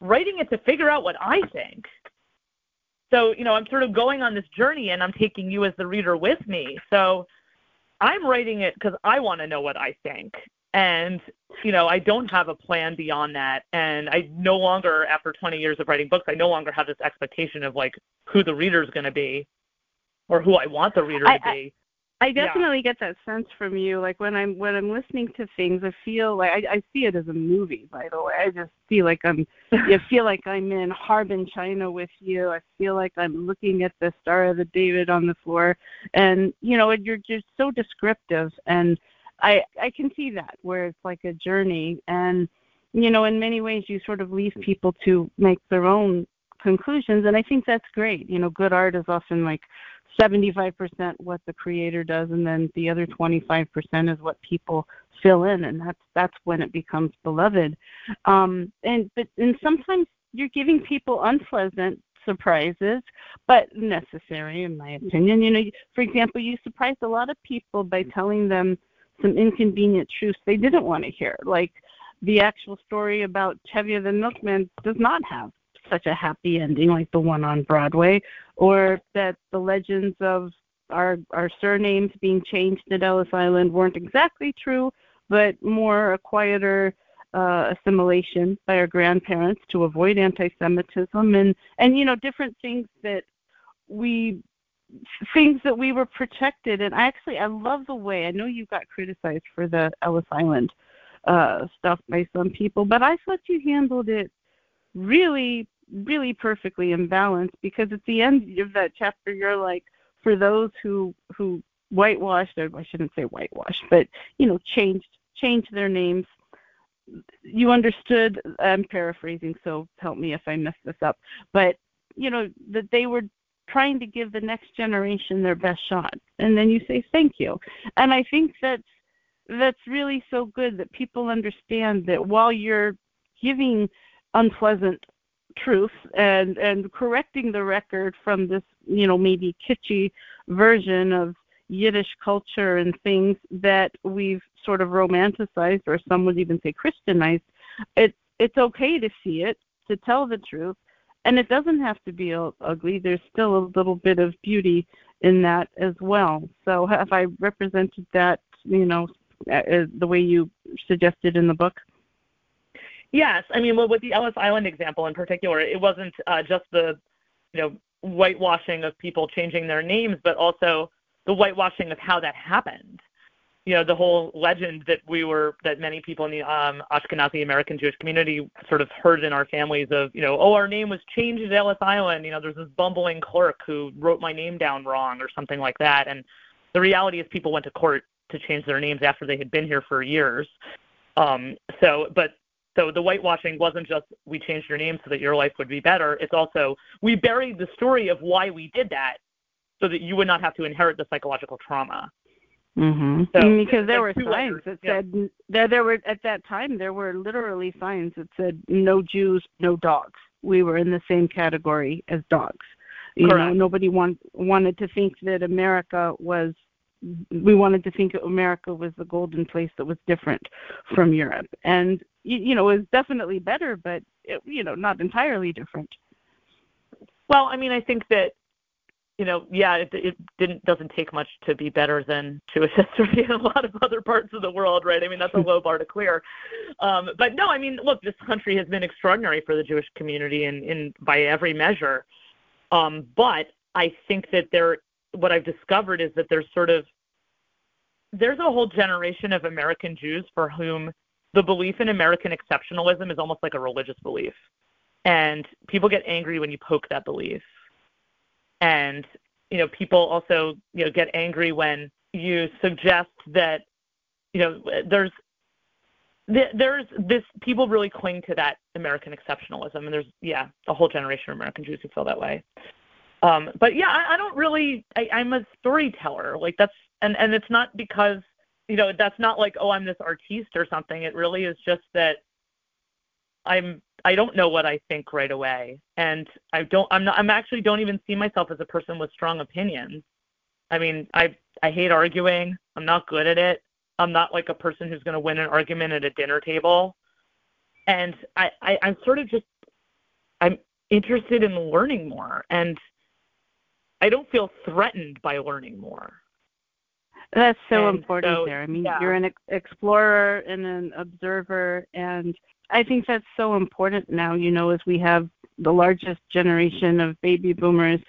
writing it to figure out what I think so, you know, I'm sort of going on this journey and I'm taking you as the reader with me. So I'm writing it because I want to know what I think. And, you know, I don't have a plan beyond that. And I no longer, after 20 years of writing books, I no longer have this expectation of like who the reader is going to be or who I want the reader I, to be. I definitely yeah. get that sense from you. Like when I'm when I'm listening to things, I feel like I, I see it as a movie. By the way, I just feel like I'm. you feel like I'm in Harbin, China with you. I feel like I'm looking at the Star of the David on the floor, and you know, and you're just so descriptive, and I I can see that where it's like a journey, and you know, in many ways, you sort of leave people to make their own conclusions, and I think that's great. You know, good art is often like 75% what the creator does and then the other 25% is what people fill in and that's that's when it becomes beloved um and but and sometimes you're giving people unpleasant surprises but necessary in my opinion you know for example you surprised a lot of people by telling them some inconvenient truths they didn't want to hear. Like the actual story about Tevye the Milkman does not have such a happy ending like the one on Broadway, or that the legends of our our surnames being changed at Ellis Island weren't exactly true, but more a quieter uh, assimilation by our grandparents to avoid anti-Semitism and and you know different things that we things that we were protected. And I actually I love the way I know you got criticized for the Ellis Island uh stuff by some people but I thought you handled it really really perfectly in balance because at the end of that chapter you're like for those who who whitewashed I shouldn't say whitewashed but you know changed changed their names you understood i'm paraphrasing so help me if i mess this up but you know that they were trying to give the next generation their best shot. And then you say thank you. And i think that's that's really so good that people understand that while you're giving unpleasant truth and and correcting the record from this you know maybe kitschy version of Yiddish culture and things that we've sort of romanticized or some would even say Christianized, it it's okay to see it, to tell the truth, and it doesn't have to be ugly. There's still a little bit of beauty in that as well. So have I represented that, you know, uh, uh, the way you suggested in the book? Yes, I mean, well, with the Ellis Island example in particular, it wasn't uh, just the, you know, whitewashing of people changing their names, but also the whitewashing of how that happened. You know, the whole legend that we were that many people in the um, Ashkenazi American Jewish community sort of heard in our families of, you know, oh, our name was changed at Ellis Island. You know, there's this bumbling clerk who wrote my name down wrong or something like that. And the reality is, people went to court to change their names after they had been here for years. Um, so, but so the whitewashing wasn't just we changed your name so that your life would be better. It's also we buried the story of why we did that so that you would not have to inherit the psychological trauma. Mm-hmm. So, because there were signs that yeah. said there there were at that time there were literally signs that said no Jews, no dogs. We were in the same category as dogs. You Correct. know, nobody want, wanted to think that America was we wanted to think America was the golden place that was different from Europe. And you, you know, is definitely better, but it, you know, not entirely different. Well, I mean, I think that you know, yeah, it, it didn't doesn't take much to be better than Jewish history in a lot of other parts of the world, right? I mean, that's a low bar to clear. Um, but no, I mean, look, this country has been extraordinary for the Jewish community in, in by every measure. Um, but I think that there, what I've discovered is that there's sort of there's a whole generation of American Jews for whom the belief in American exceptionalism is almost like a religious belief, and people get angry when you poke that belief and you know people also you know get angry when you suggest that you know there's there's this people really cling to that American exceptionalism, and there's yeah a whole generation of American Jews who feel that way. Um, but yeah, I, I don't really. I, I'm a storyteller. Like that's and and it's not because you know that's not like oh I'm this artiste or something. It really is just that I'm I don't know what I think right away, and I don't. I'm not. I'm actually don't even see myself as a person with strong opinions. I mean, I I hate arguing. I'm not good at it. I'm not like a person who's going to win an argument at a dinner table. And I, I I'm sort of just I'm interested in learning more, and I don't feel threatened by learning more. That's so and important so, there. I mean, yeah. you're an explorer and an observer, and I think that's so important now, you know, as we have the largest generation of baby boomers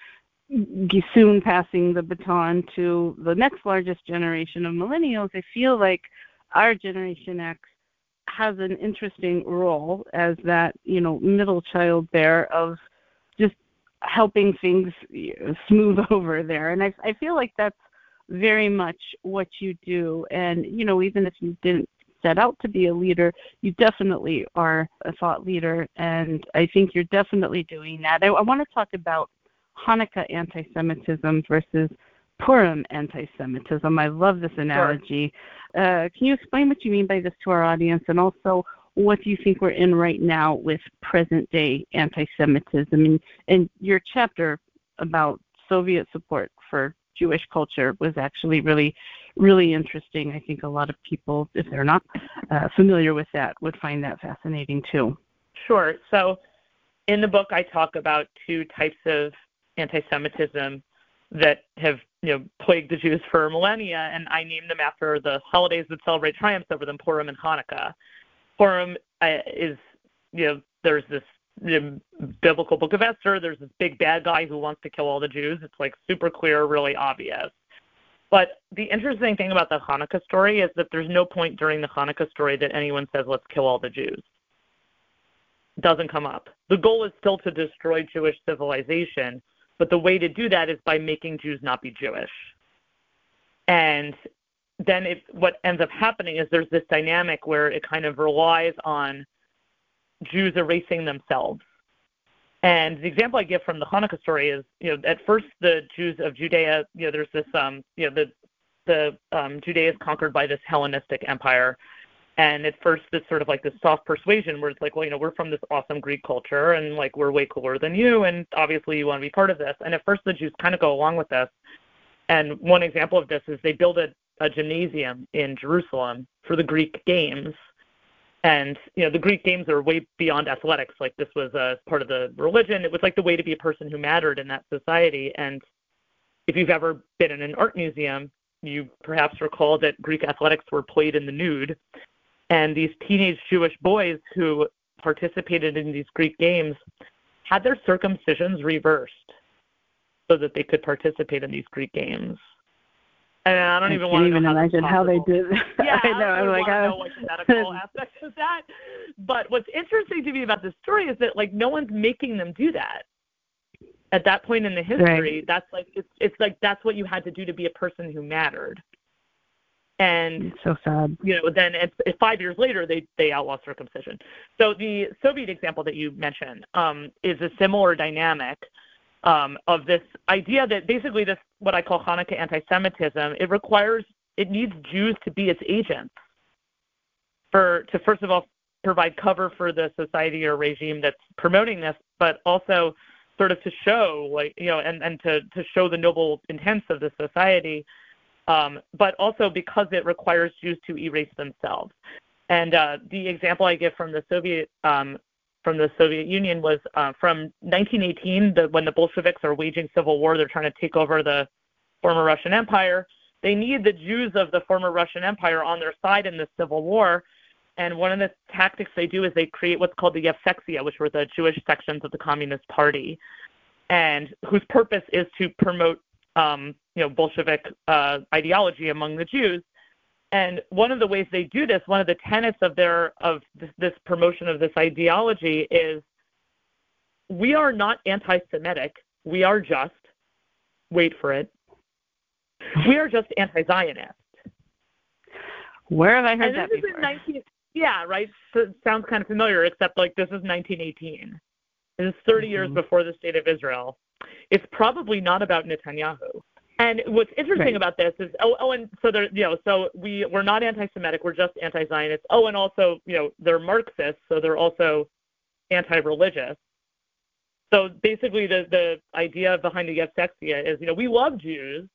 soon passing the baton to the next largest generation of millennials. I feel like our Generation X has an interesting role as that, you know, middle child there of just helping things smooth over there. And I, I feel like that's very much what you do. And, you know, even if you didn't set out to be a leader, you definitely are a thought leader, and I think you're definitely doing that. I, I want to talk about Hanukkah anti-Semitism versus Purim anti-Semitism. I love this analogy. Sure. Uh, can you explain what you mean by this to our audience, and also what do you think we're in right now with present-day anti-Semitism? And, and your chapter about Soviet support for Jewish culture was actually really, really interesting. I think a lot of people, if they're not uh, familiar with that, would find that fascinating too. Sure. So in the book, I talk about two types of anti-Semitism that have you know plagued the Jews for millennia, and I name them after the holidays that celebrate triumphs over them, Purim and Hanukkah. Purim uh, is you know there's this the biblical book of Esther, there's this big bad guy who wants to kill all the Jews. It's like super clear, really obvious. But the interesting thing about the Hanukkah story is that there's no point during the Hanukkah story that anyone says, let's kill all the Jews. It doesn't come up. The goal is still to destroy Jewish civilization, but the way to do that is by making Jews not be Jewish. And then it, what ends up happening is there's this dynamic where it kind of relies on Jews erasing themselves. And the example I give from the Hanukkah story is, you know, at first the Jews of Judea, you know, there's this, um, you know, the the um, Judea is conquered by this Hellenistic empire, and at first this sort of like this soft persuasion where it's like, well, you know, we're from this awesome Greek culture, and like we're way cooler than you, and obviously you want to be part of this. And at first the Jews kind of go along with this. And one example of this is they build a, a gymnasium in Jerusalem for the Greek games and you know the greek games are way beyond athletics. Like this was a part of the religion. It was like the way to be a person who mattered in that society. And if you've ever been in an art museum you perhaps recall that greek athletics were played in the nude. And these teenage jewish boys who participated in these greek games had their circumcisions reversed so that they could participate in these greek games and I don't even want to even imagine how they did. Yeah, I know. I am like, I know the medical aspect of that. But what's interesting to me about this story is that like no one's making them do that. At that point in the history, right. that's like it's it's like that's what you had to do to be a person who mattered. And it's so sad. You know, then it's, it's five years later they they outlaw circumcision. So the Soviet example that you mentioned um, is a similar dynamic um, of this idea that basically this what I call Hanukkah anti-Semitism. It requires it needs Jews to be its agents for to first of all provide cover for the society or regime that's promoting this, but also sort of to show like you know and and to to show the noble intents of the society. Um, but also because it requires Jews to erase themselves. And uh, the example I give from the Soviet um, from the Soviet Union was uh, from 1918, the, when the Bolsheviks are waging civil war, they're trying to take over the former Russian Empire. They need the Jews of the former Russian Empire on their side in this civil war. And one of the tactics they do is they create what's called the Yevsektsiya, which were the Jewish sections of the Communist Party, and whose purpose is to promote, um, you know, Bolshevik uh, ideology among the Jews. And one of the ways they do this, one of the tenets of their of this, this promotion of this ideology is we are not anti-Semitic. We are just wait for it. We are just anti-Zionist. Where have I heard and that this before? Is 19, yeah, right. So it sounds kind of familiar, except like this is 1918. This is 30 mm-hmm. years before the state of Israel. It's probably not about Netanyahu. And what's interesting right. about this is oh oh and so they're you know so we we're not anti-Semitic we're just anti-Zionist. Oh and also you know they're Marxists so they're also anti-religious. So basically the the idea behind the Yevsektsiya is you know we love Jews.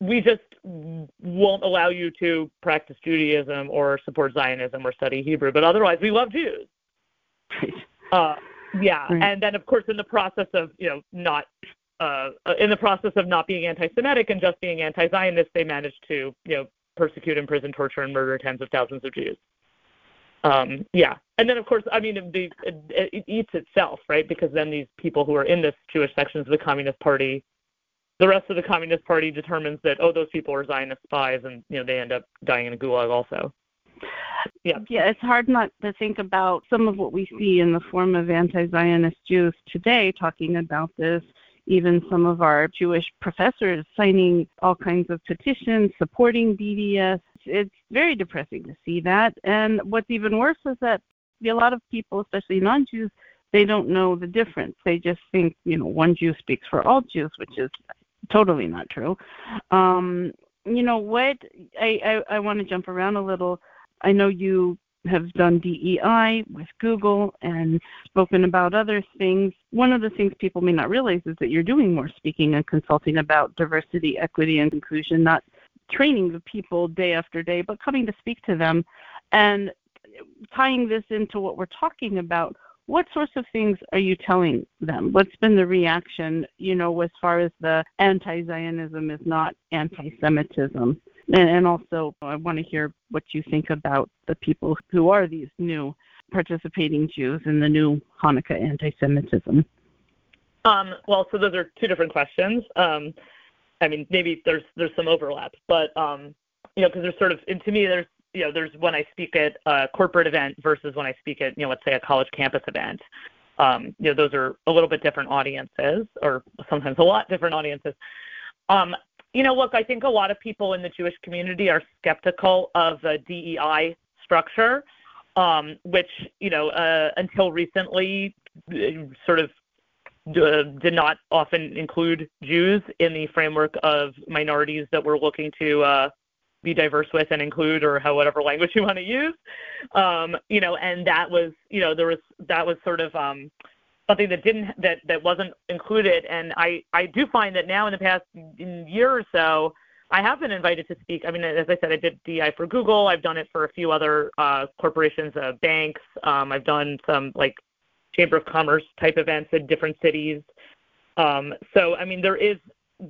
We just won't allow you to practice Judaism or support Zionism or study Hebrew but otherwise we love Jews. Uh, yeah. Right. and then of course in the process of you know not uh, in the process of not being anti-Semitic and just being anti-Zionist, they managed to, you know, persecute, imprison, torture, and murder tens of thousands of Jews. Um, yeah, and then of course, I mean, the, it, it eats itself, right? Because then these people who are in this Jewish sections of the Communist Party, the rest of the Communist Party determines that oh, those people are Zionist spies, and you know they end up dying in a gulag also. Yeah. Yeah, it's hard not to think about some of what we see in the form of anti-Zionist Jews today, talking about this even some of our Jewish professors signing all kinds of petitions supporting BDS. It's very depressing to see that. And what's even worse is that a lot of people, especially non Jews, they don't know the difference. They just think, you know, one Jew speaks for all Jews, which is totally not true. Um, you know what? I, I, I want to jump around a little. I know you have done DEI with Google and spoken about other things. One of the things people may not realize is that you're doing more speaking and consulting about diversity, equity, and inclusion, not training the people day after day, but coming to speak to them and tying this into what we're talking about. What sorts of things are you telling them? What's been the reaction, you know, as far as the anti Zionism is not anti Semitism? And, and also, I want to hear what you think about the people who are these new participating Jews in the new Hanukkah anti Semitism. Um, well, so those are two different questions. Um, I mean, maybe there's there's some overlap, but um, you know, because there's sort of, and to me, there's you know, there's when I speak at a corporate event versus when I speak at you know, let's say a college campus event. Um, you know, those are a little bit different audiences, or sometimes a lot different audiences. Um, you know, look, I think a lot of people in the Jewish community are skeptical of the DEI structure, um, which you know, uh, until recently, sort of uh, did not often include Jews in the framework of minorities that we're looking to uh, be diverse with and include, or how whatever language you want to use. Um, you know, and that was, you know, there was that was sort of um, something that didn't that that wasn't included. And I I do find that now in the past year or so. I have been invited to speak. I mean, as I said, I did DI for Google. I've done it for a few other uh, corporations, uh, banks. Um, I've done some like chamber of commerce type events in different cities. Um, so I mean, there is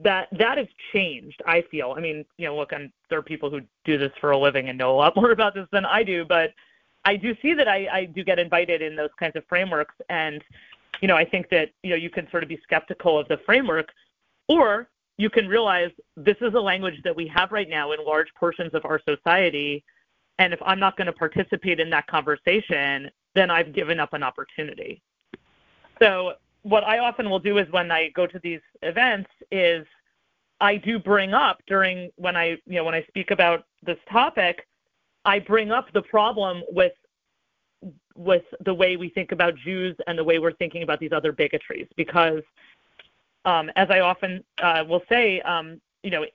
that that has changed. I feel. I mean, you know, look, I'm, there are people who do this for a living and know a lot more about this than I do, but I do see that I, I do get invited in those kinds of frameworks, and you know, I think that you know you can sort of be skeptical of the framework, or you can realize this is a language that we have right now in large portions of our society, and if I'm not going to participate in that conversation, then I've given up an opportunity. So what I often will do is when I go to these events is I do bring up during when I you know when I speak about this topic, I bring up the problem with with the way we think about Jews and the way we're thinking about these other bigotries because um, as I often uh, will say, um, you know,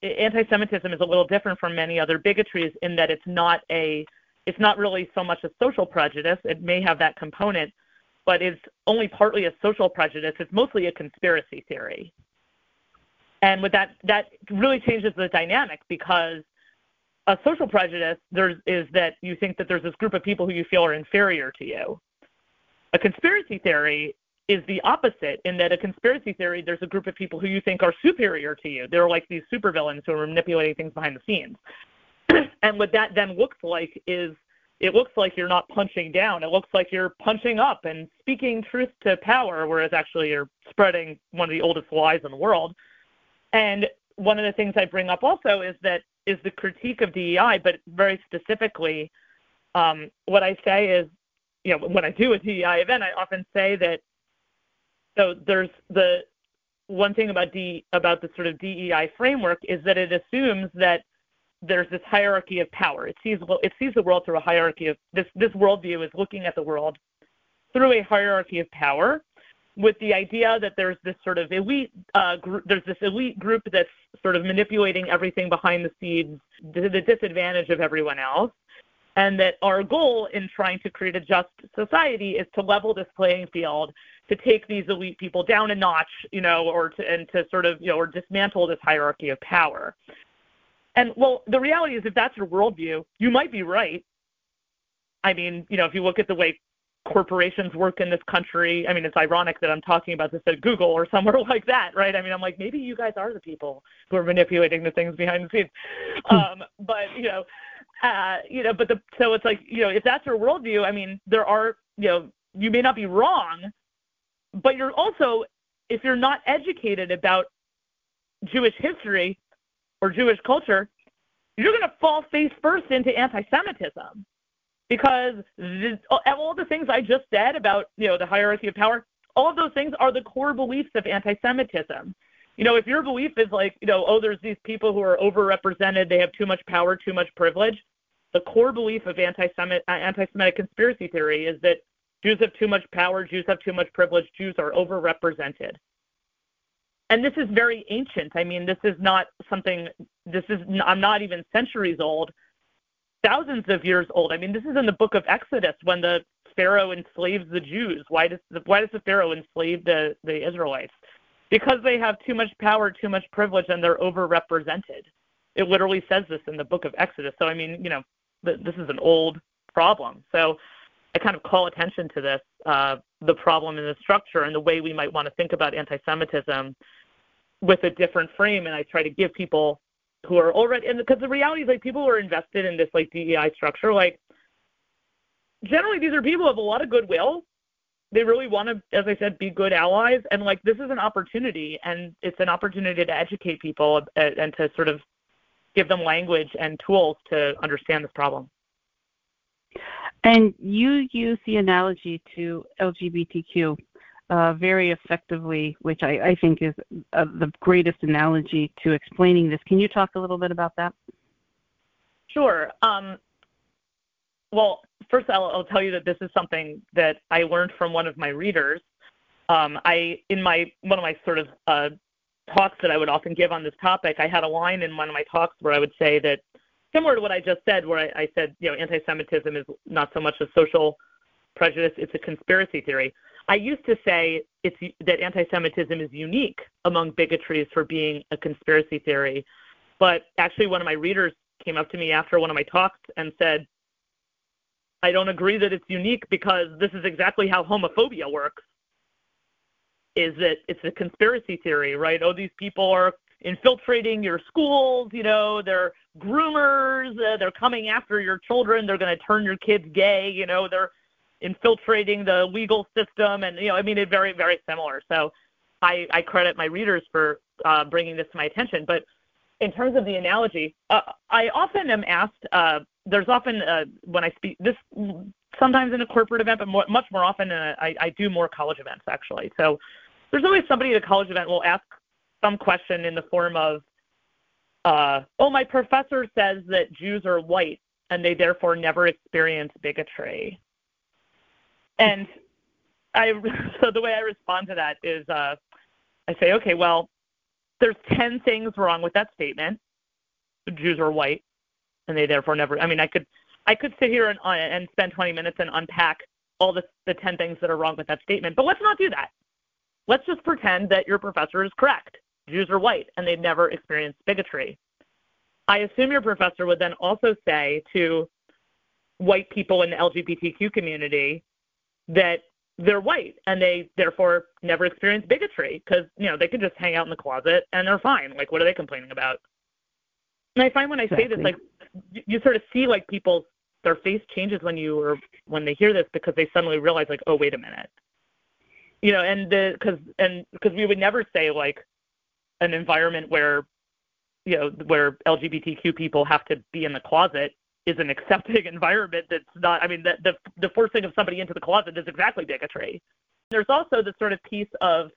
anti-Semitism is a little different from many other bigotries in that it's not a it's not really so much a social prejudice. It may have that component, but it's only partly a social prejudice. It's mostly a conspiracy theory. And with that, that really changes the dynamic because a social prejudice is that you think that there's this group of people who you feel are inferior to you. A conspiracy theory is the opposite in that a conspiracy theory there's a group of people who you think are superior to you. They're like these supervillains who are manipulating things behind the scenes. and what that then looks like is it looks like you're not punching down. It looks like you're punching up and speaking truth to power, whereas actually you're spreading one of the oldest lies in the world. And one of the things I bring up also is that is the critique of DEI, but very specifically, um, what I say is, you know, when I do a DEI event, I often say that so there's the one thing about D about the sort of DEI framework is that it assumes that there's this hierarchy of power. It sees it sees the world through a hierarchy of this this worldview is looking at the world through a hierarchy of power, with the idea that there's this sort of elite uh, group, there's this elite group that's sort of manipulating everything behind the scenes to the disadvantage of everyone else, and that our goal in trying to create a just society is to level this playing field to take these elite people down a notch, you know, or to and to sort of you know or dismantle this hierarchy of power. And well, the reality is, if that's your worldview, you might be right. I mean, you know, if you look at the way corporations work in this country, I mean, it's ironic that I'm talking about this at Google or somewhere like that, right? I mean, I'm like, maybe you guys are the people who are manipulating the things behind the scenes. Hmm. um, but you know, uh, you know, but the so it's like, you know, if that's your worldview, I mean, there are, you know, you may not be wrong, but you're also, if you're not educated about Jewish history, or Jewish culture, you're going to fall face first into anti-Semitism because this, all the things I just said about you know the hierarchy of power, all of those things are the core beliefs of anti-Semitism. You know, if your belief is like you know, oh, there's these people who are overrepresented, they have too much power, too much privilege. The core belief of anti-Semitic, uh, anti-Semitic conspiracy theory is that Jews have too much power, Jews have too much privilege, Jews are overrepresented and this is very ancient. I mean, this is not something. This is I'm not even centuries old, thousands of years old. I mean, this is in the book of Exodus when the Pharaoh enslaves the Jews. Why does the, why does the Pharaoh enslave the the Israelites? Because they have too much power, too much privilege, and they're overrepresented. It literally says this in the book of Exodus. So I mean, you know, th- this is an old problem. So I kind of call attention to this, uh, the problem in the structure and the way we might want to think about anti-Semitism with a different frame. And I try to give people who are already, and because the reality is like people who are invested in this like DEI structure, like generally these are people who have a lot of goodwill. They really want to, as I said, be good allies. And like this is an opportunity, and it's an opportunity to educate people and, and to sort of give them language and tools to understand this problem. And you use the analogy to LGBTQ uh, very effectively, which I, I think is uh, the greatest analogy to explaining this. Can you talk a little bit about that? Sure. Um, well, first I'll, I'll, tell you that this is something that I learned from one of my readers. Um, I in my one of my sort of uh, talks that I would often give on this topic, I had a line in one of my talks where I would say that similar to what I just said, where I, I said, you know, anti-Semitism is not so much a social prejudice; it's a conspiracy theory. I used to say it's that anti-Semitism is unique among bigotries for being a conspiracy theory, but actually, one of my readers came up to me after one of my talks and said, "I don't agree that it's unique because this is exactly how homophobia works." Is that it's a conspiracy theory, right? Oh, these people are infiltrating your schools. You know, they're groomers. Uh, they're coming after your children. They're going to turn your kids gay. You know, they're infiltrating the legal system, and you know, I mean, it's very, very similar. So, I, I credit my readers for uh, bringing this to my attention. But in terms of the analogy, uh, I often am asked. Uh, there's often uh, when I speak this sometimes in a corporate event, but more, much more often a, I, I do more college events actually. So there's always somebody at a college event will ask some question in the form of, uh, "Oh, my professor says that Jews are white and they therefore never experience bigotry." And I, so the way I respond to that is, uh, I say, okay, well, there's 10 things wrong with that statement. The Jews are white, and they therefore never. I mean, I could, I could sit here and, uh, and spend 20 minutes and unpack all the, the 10 things that are wrong with that statement. But let's not do that. Let's just pretend that your professor is correct. Jews are white and they've never experienced bigotry. I assume your professor would then also say to white people in the LGBTQ community that they're white and they therefore never experience bigotry because you know they can just hang out in the closet and they're fine. Like what are they complaining about? And I find when I exactly. say this, like you, you sort of see like people their face changes when you or when they hear this because they suddenly realize like oh wait a minute, you know, and the because and because we would never say like an environment where you know where LGBTQ people have to be in the closet is an accepting environment that's not i mean the, the the forcing of somebody into the closet is exactly bigotry. There's also the sort of piece of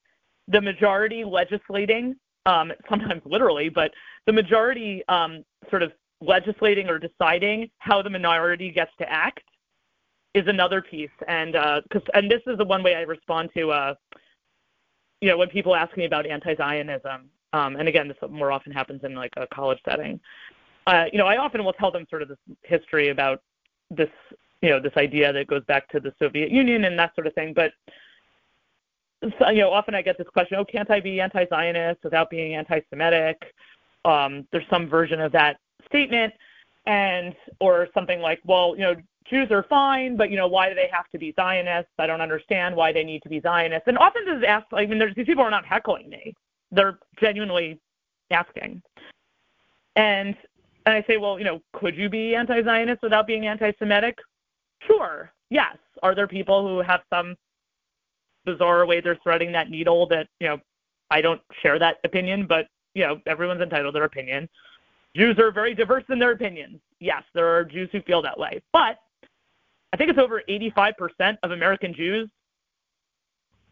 the majority legislating um, sometimes literally but the majority um, sort of legislating or deciding how the minority gets to act is another piece. And because uh, and this is the one way i respond to uh, you know when people ask me about anti-zionism um, and again this more often happens in like a college setting uh, you know, I often will tell them sort of this history about this, you know, this idea that goes back to the Soviet Union and that sort of thing. But so, you know, often I get this question: Oh, can't I be anti-Zionist without being anti-Semitic? Um, there's some version of that statement, and or something like, well, you know, Jews are fine, but you know, why do they have to be Zionists? I don't understand why they need to be Zionists. And often this is asked. I mean, there's, these people are not heckling me; they're genuinely asking. And and I say, well, you know, could you be anti-Zionist without being anti-Semitic? Sure. Yes. Are there people who have some bizarre way they're threading that needle that, you know, I don't share that opinion, but, you know, everyone's entitled to their opinion. Jews are very diverse in their opinions. Yes, there are Jews who feel that way. But I think it's over 85% of American Jews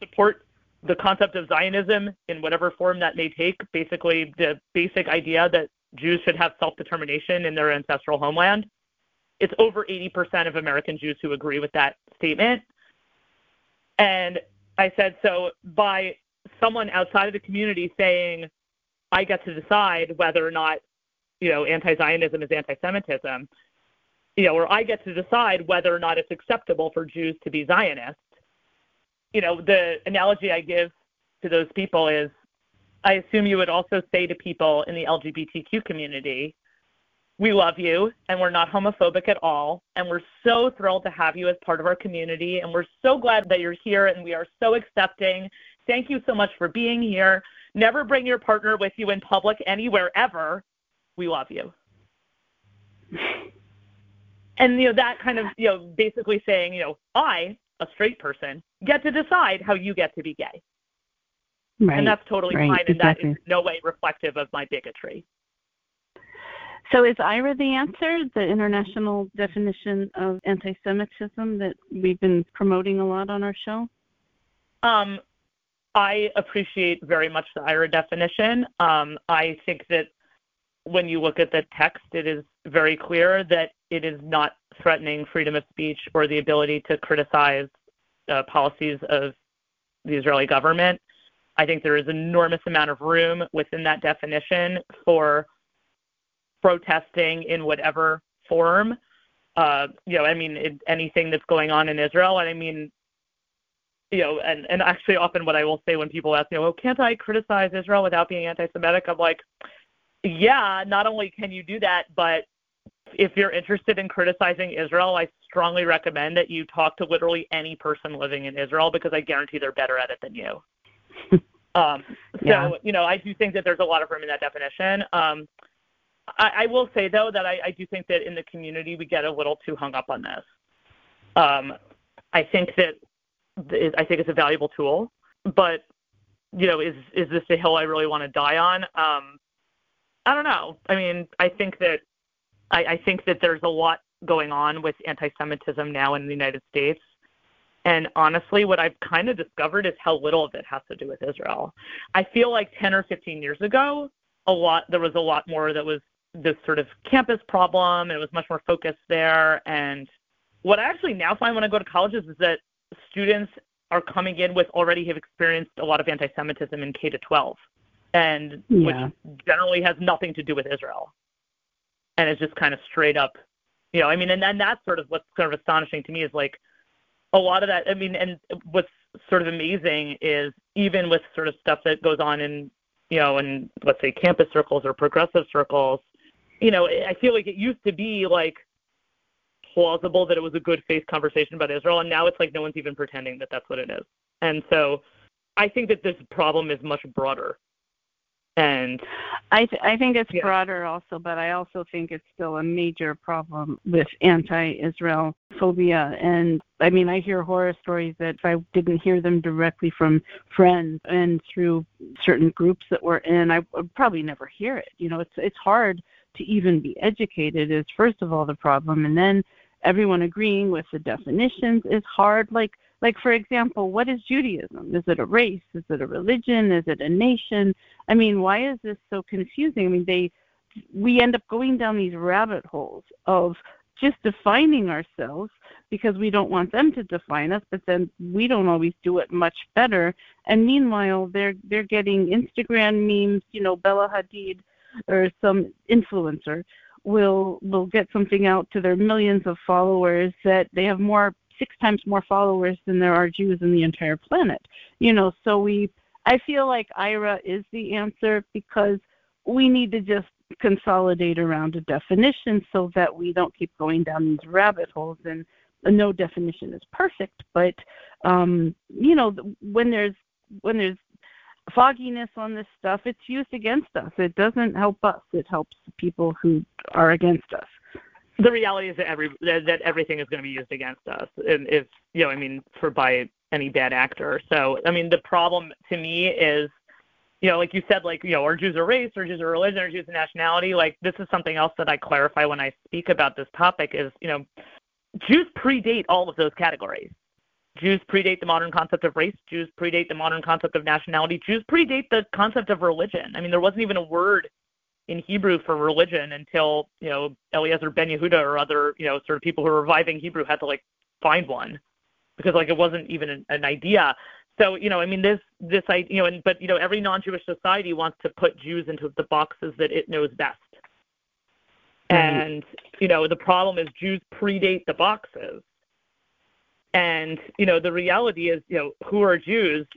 support the concept of Zionism in whatever form that may take, basically the basic idea that Jews should have self determination in their ancestral homeland. It's over 80% of American Jews who agree with that statement. And I said, so by someone outside of the community saying, I get to decide whether or not, you know, anti Zionism is anti Semitism, you know, or I get to decide whether or not it's acceptable for Jews to be Zionists. You know, the analogy I give to those people is I assume you would also say to people in the LGBTQ community, we love you and we're not homophobic at all. And we're so thrilled to have you as part of our community. And we're so glad that you're here and we are so accepting. Thank you so much for being here. Never bring your partner with you in public anywhere ever. We love you. And you know that kind of you know basically saying you know I a straight person get to decide how you get to be gay. Right. And that's totally right, fine, and exactly. that is no way reflective of my bigotry. So is IHRA the answer, the international definition of anti-Semitism that we've been promoting a lot on our show? Um, I appreciate very much the IHRA definition. Um, I think that when you look at the text, it is very clear that it is not threatening freedom of speech or the ability to criticize uh, policies of the Israeli government. I think there is enormous amount of room within that definition for protesting in whatever form. Uh, you know, I mean, it, anything that's going on in Israel, and I mean, you know, and and actually, often what I will say when people ask me, "Oh, can't I criticize Israel without being anti-Semitic?" I'm like, yeah, not only can you do that, but if you're interested in criticizing Israel, I strongly recommend that you talk to literally any person living in Israel because I guarantee they're better at it than you. um, so, Yeah. you know, I do think that there's a lot of room in that definition. Um, I, I will say, though, that I, I do think that in the community we get a little too hung up on this. Um, I think that I think it's a valuable tool, but you know, is is this a hill I really want to die on? Um, I don't know. I mean, I think that I, I think that there's a lot going on with anti-Semitism now in the United States. And honestly, what I've kind of discovered is how little of it has to do with Israel. I feel like 10 or 15 years ago, a lot there was a lot more that was this sort of campus problem, and it was much more focused there. And what I actually now find when I go to colleges is that students are coming in with already have experienced a lot of anti-Semitism in K to 12, and Yeah. which generally has nothing to do with Israel, and it's just kind of straight up, you know. I mean, and then that's sort of what's sort of astonishing to me is like a lot of that. I mean, and what's sort of amazing is even with sort of stuff that goes on in you know, in let's say campus circles or progressive circles, you know, I feel like it used to be like plausible that it was a good faith conversation about Israel, and now it's like no one's even pretending that that's what it is. And so, I think that this problem is much broader. And I th- I think it's Yeah. broader also, but I also think it's still a major problem with anti-Israel phobia. And I mean, I hear horror stories that if I didn't hear them directly from friends and through certain groups that we're in, I would probably never hear it. You know, it's it's hard to even be educated. Is first of all the problem, and then everyone agreeing with the definitions is hard. Like like for example, what is Judaism? Is it a race? Is it a religion? Is it a nation? I mean, why is this so confusing? I mean, they we end up going down these rabbit holes of just defining ourselves because we don't want them to define us, but then we don't always do it much better. And meanwhile, they're they're getting Instagram memes, you know, Bella Hadid or some influencer will will get something out to their millions of followers that they have more six times more followers than there are Jews in the entire planet. You know, so we I feel like IHRA is the answer because we need to just consolidate around a definition so that we don't keep going down these rabbit holes. And no definition is perfect but um you know when there's when there's fogginess on this stuff it's used against us. It doesn't help us. It helps the people who are against us the reality is that every that, that everything is going to be used against us, and if you know, I mean, for by any bad actor. So, I mean, the problem to me is, you know, like you said, like you know, are Jews a race, or Jews a religion, or Jews a nationality? Like this is something else that I clarify when I speak about this topic. Is you know, Jews predate all of those categories. Jews predate the modern concept of race. Jews predate the modern concept of nationality. Jews predate the concept of religion. I mean, there wasn't even a word in Hebrew for religion until you know Eliezer Ben Yehuda or other you know sort of people who were reviving Hebrew had to like find one because like it wasn't even an, an idea. So you know I mean this this I you know and but you know every non-Jewish society wants to put Jews into the boxes that it knows best. And you know the problem is Jews predate the boxes. And you know the reality is you know who are Jews?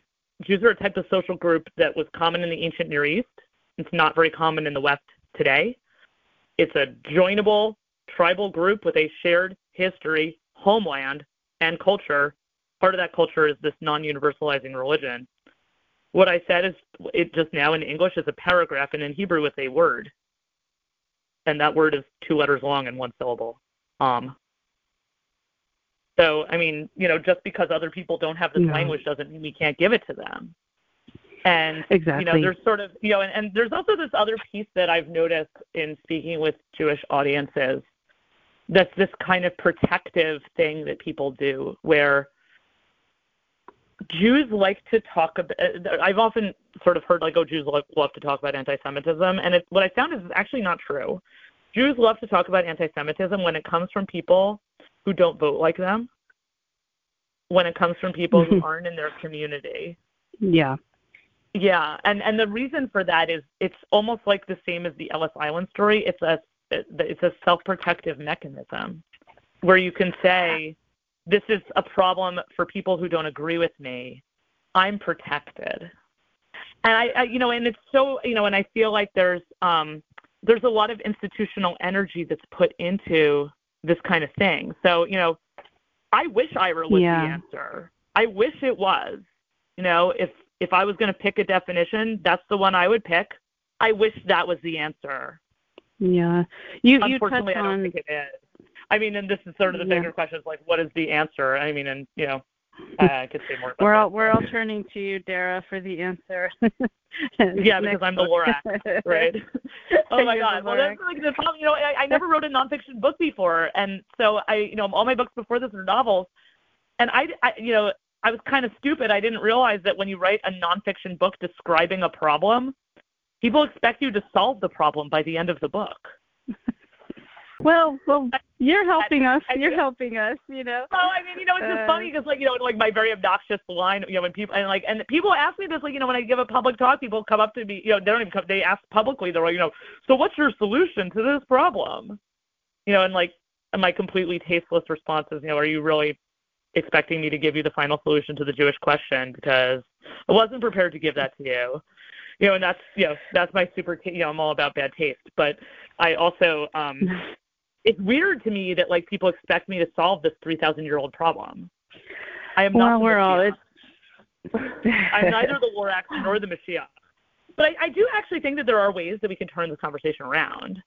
Jews are a type of social group that was common in the ancient Near East. It's not very common in the West today. It's a joinable tribal group with a shared history, homeland, and culture. Part of that culture is this non-universalizing religion. What I said is it just now in English is a paragraph, and in Hebrew it's a word, and that word is two letters long and one syllable. Um, so, I mean, you know, just because other people don't have this no. language doesn't mean we can't give it to them. And exactly. you know, there's sort of you know, and, and there's also this other piece that I've noticed in speaking with Jewish audiences that's this kind of protective thing that people do where Jews like to talk about. Uh, I've often sort of heard like, oh, Jews love, love to talk about anti-Semitism, and it, what I found is it's actually not true. Jews love to talk about anti-Semitism when it comes from people who don't vote like them, when it comes from people who mm-hmm. aren't in their community. Yeah. Yeah, and and the reason for that is it's almost like the same as the Ellis Island story. It's a it's a self-protective mechanism where you can say this is a problem for people who don't agree with me. I'm protected. And I, I you know, and it's so, you know, and I feel like there's um there's a lot of institutional energy that's put into this kind of thing. So, you know, I wish IHRA was yeah. the answer. I wish it was. You know, if if I was going to pick a definition, that's the one I would pick. I wish that was the answer. Yeah. You you Unfortunately, touch I don't think it is. I mean, and this is sort of the yeah. bigger question is like, what is the answer? I mean, and you know, I could say more. we're all we're all turning to you, Dara, for the answer. yeah, because I'm the Lorax, right? oh my God! Well, that's like the problem. You know, I, I never wrote a nonfiction book before, and so I, you know, all my books before this are novels, and I, I, you know, I was kind of stupid. I didn't realize that when you write a nonfiction book describing a problem, people expect you to solve the problem by the end of the book. Well, well, you're helping us. You're helping us. You know. Well, I mean, you know, it's just uh, funny because, like, you know, like my very obnoxious line, you know, when people and like, and people ask me this, like, you know, when I give a public talk, people come up to me, you know, they don't even come, they ask publicly, they're like, you know, so what's your solution to this problem? You know, and like, and my completely tasteless responses, you know, are you really expecting me to give you the final solution to the Jewish question? Because I wasn't prepared to give that to you you know, and that's you know that's my super. You know, I'm all about bad taste, but I also um, it's weird to me that like people expect me to solve this 3,000 year old problem. I am well, not. we're all. It's... I'm neither the war Lorax nor the Mashiach. But I, I do actually think that there are ways that we can turn this conversation around.